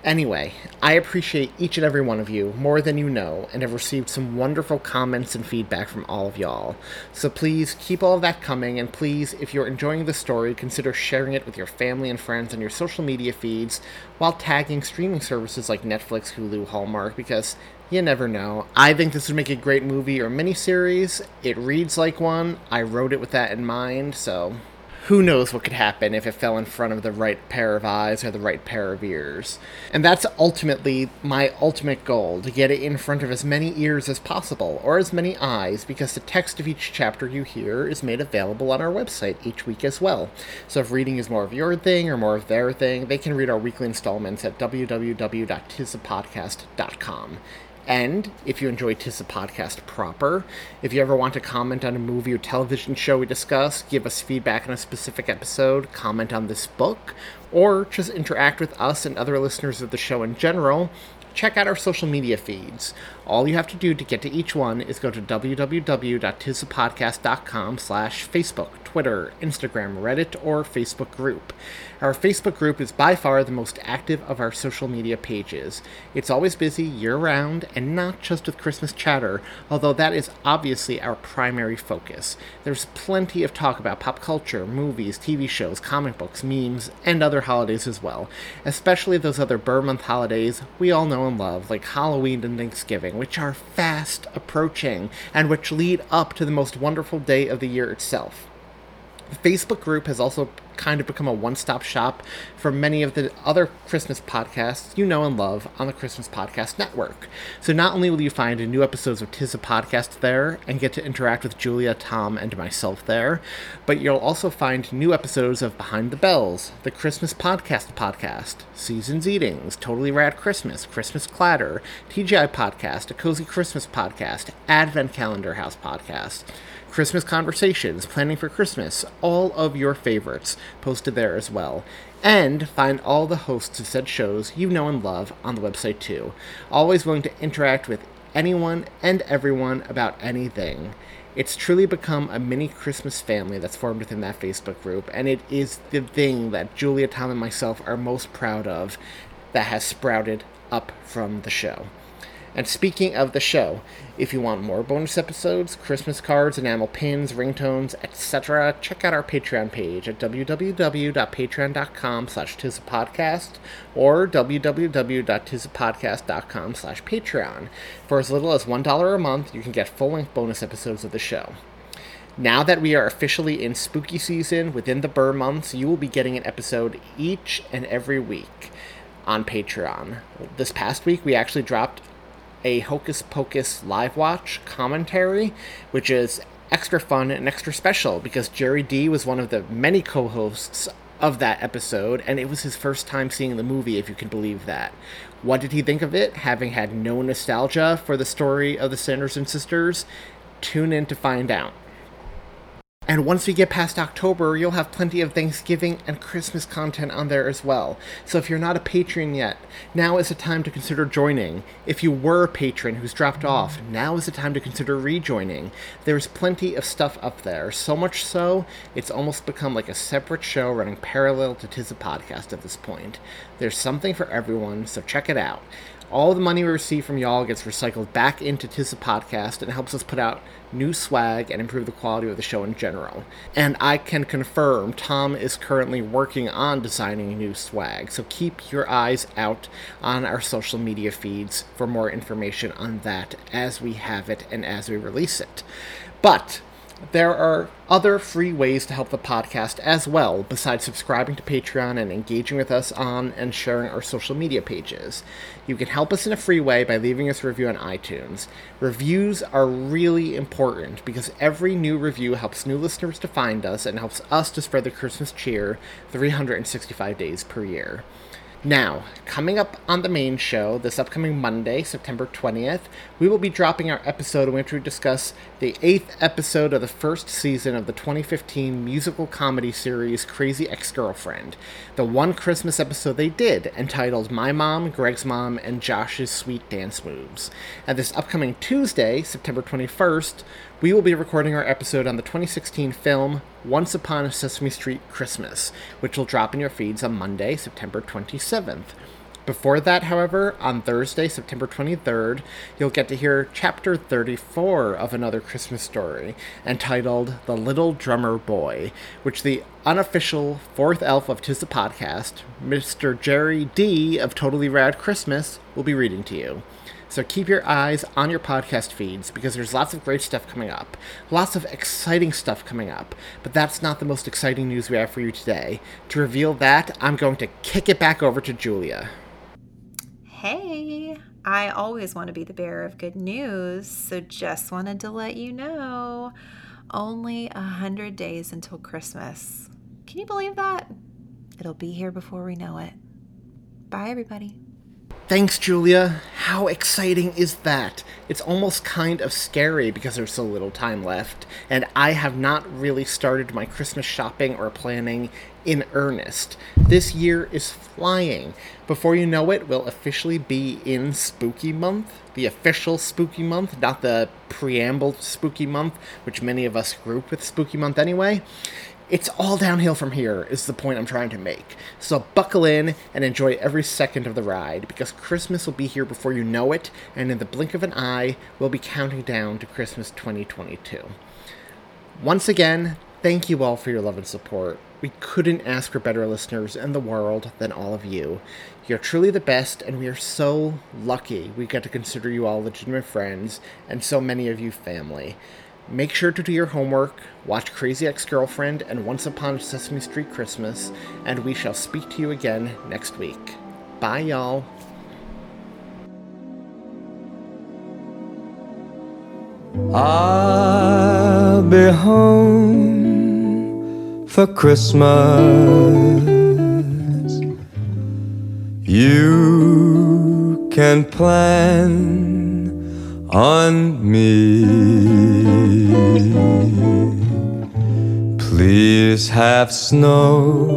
Anyway, I appreciate each and every one of you more than you know and have received some wonderful comments and feedback from all of y'all. So please keep all of that coming and please, if you're enjoying the story, consider sharing it with your family and friends on your social media feeds while tagging streaming services like Netflix, Hulu, Hallmark because you never know. I think this would make a great movie or miniseries. It reads like one. I wrote it with that in mind, so who knows what could happen if it fell in front of the right pair of eyes or the right pair of ears. And that's ultimately my ultimate goal to get it in front of as many ears as possible, or as many eyes, because the text of each chapter you hear is made available on our website each week as well. So if reading is more of your thing or more of their thing, they can read our weekly installments at www.tisthepodcast.com. And if you enjoy Tis the Podcast proper, if you ever want to comment on a movie or television show we discuss, give us feedback on a specific episode, comment on this book, or just interact with us and other listeners of the show in general, check out our social media feeds. All you have to do to get to each one is go to www.tisthepodcast.com slash Facebook, Twitter, Instagram, Reddit, or Facebook group. Our Facebook group is by far the most active of our social media pages. It's always busy year round and not just with Christmas chatter, although that is obviously our primary focus. There's plenty of talk about pop culture, movies, TV shows, comic books, memes, and other holidays as well, especially those other Ber Month holidays we all know and love, like Halloween and Thanksgiving, which are fast approaching and which lead up to the most wonderful day of the year itself. The Facebook group has also kind of become a one stop shop for many of the other Christmas podcasts you know and love on the Christmas Podcast Network. So not only will you find new episodes of Tis the Podcast there and get to interact with Julia, Tom, and myself there, but you'll also find new episodes of Behind the Bells, the Christmas Podcast Podcast, Seasons Eatings, Totally Rad Christmas, Christmas Clatter, TGI Podcast, A Cozy Christmas Podcast, Advent Calendar House Podcast. Christmas conversations, planning for Christmas, all of your favorites posted there as well. And find all the hosts of said shows you know and love on the website too. Always willing to interact with anyone and everyone about anything. It's truly become a mini Christmas family that's formed within that Facebook group, and it is the thing that Julia, Tom, and myself are most proud of that has sprouted up from the show. And speaking of the show, if you want more bonus episodes, Christmas cards, enamel pins, ringtones, etc., check out our Patreon page at www.patreon.com slash tisthepodcast or www.tisthepodcast.com slash patreon. For as little as $1 a month, you can get full-length bonus episodes of the show. Now that we are officially in spooky season within the Ber months, you will be getting an episode each and every week on Patreon. This past week, we actually dropped a Hocus Pocus live watch commentary, which is extra fun and extra special because Gerry D was one of the many co hosts of that episode, and it was his first time seeing the movie, if you can believe that. What did he think of it, having had no nostalgia for the story of the Sanderson sisters? Tune in to find out. And once we get past October, you'll have plenty of Thanksgiving and Christmas content on there as well. So if you're not a patron yet, now is the time to consider joining. If you were a patron who's dropped off, now is the time to consider rejoining. There's plenty of stuff up there, so much so, it's almost become like a separate show running parallel to Tis the Podcast at this point. There's something for everyone, so check it out. All the money we receive from y'all gets recycled back into Tis the Podcast and helps us put out new swag and improve the quality of the show in general. And I can confirm Tom is currently working on designing new swag, so keep your eyes out on our social media feeds for more information on that as we have it and as we release it. But there are other free ways to help the podcast as well, besides subscribing to Patreon and engaging with us on and sharing our social media pages. You can help us in a free way by leaving us a review on iTunes. Reviews are really important because every new review helps new listeners to find us and helps us to spread the Christmas cheer 365 days per year. Now, coming up on the main show this upcoming Monday, September 20th, we will be dropping our episode in which we discuss the eighth episode of the first season of the 2015 musical comedy series Crazy Ex Girlfriend, the one Christmas episode they did, entitled My Mom, Greg's Mom, and Josh's Sweet Dance Moves. And this upcoming Tuesday, September 21st, we will be recording our episode on the 2016 film Once Upon a Sesame Street Christmas, which will drop in your feeds on Monday, September 27th. Before that, however, on Thursday, September 23rd, you'll get to hear chapter 34 of another Christmas story, entitled The Little Drummer Boy, which the unofficial fourth elf of Tis the Podcast, Mr. Gerry D of Totally Rad Christmas, will be reading to you. So keep your eyes on your podcast feeds because there's lots of great stuff coming up. Lots of exciting stuff coming up. But that's not the most exciting news we have for you today. To reveal that, I'm going to kick it back over to Julia. Hey, I always want to be the bearer of good news, so just wanted to let you know. Only a hundred days until Christmas. Can you believe that? It'll be here before we know it. Bye, everybody. Thanks, Julia. How exciting is that? It's almost kind of scary because there's so little time left, and I have not really started my Christmas shopping or planning in earnest. This year is flying. Before you know it, we'll officially be in Spooky Month, the official Spooky Month, not the preamble Spooky Month, which many of us group with Spooky Month anyway it's all downhill from here, is the point I'm trying to make. So buckle in and enjoy every second of the ride, because Christmas will be here before you know it, and in the blink of an eye, we'll be counting down to Christmas 2022. Once again, thank you all for your love and support. We couldn't ask for better listeners in the world than all of you. You're truly the best, and we are so lucky we get to consider you all legitimate friends, and so many of you family. Make sure to do your homework, watch Crazy Ex Girlfriend and Once Upon Sesame Street Christmas, and we shall speak to you again next week. Bye, y'all. I'll be home for Christmas. You can plan on me. Please have snow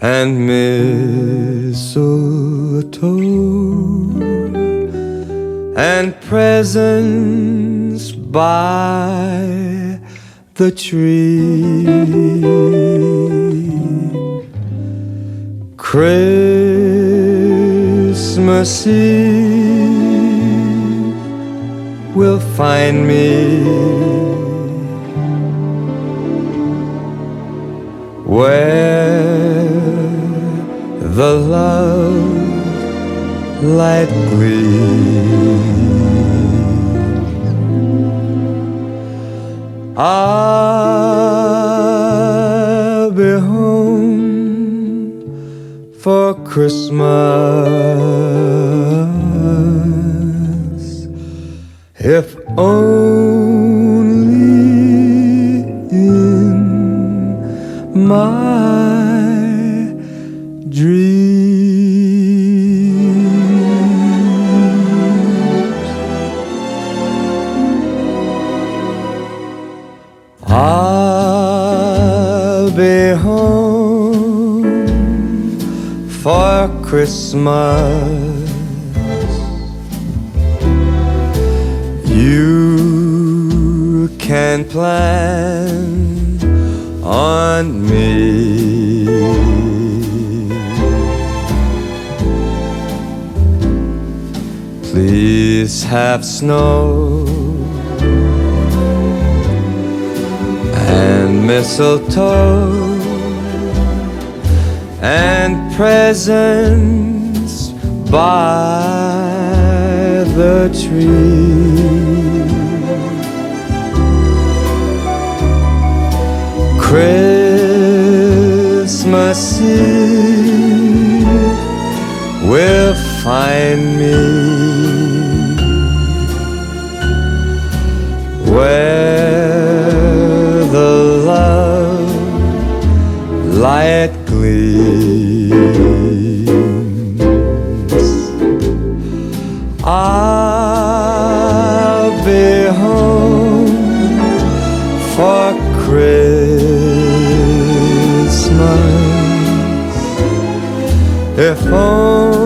and mistletoe and presents by the tree. Christmas Eve will find me where the love light gleams. I'll be home for Christmas only in my dreams. I'll be home for Christmas. Can plan on me. Please have snow and mistletoe and presents by the tree. Christmas Eve will find me where the love light gleams. I'll be home for Christmas. Only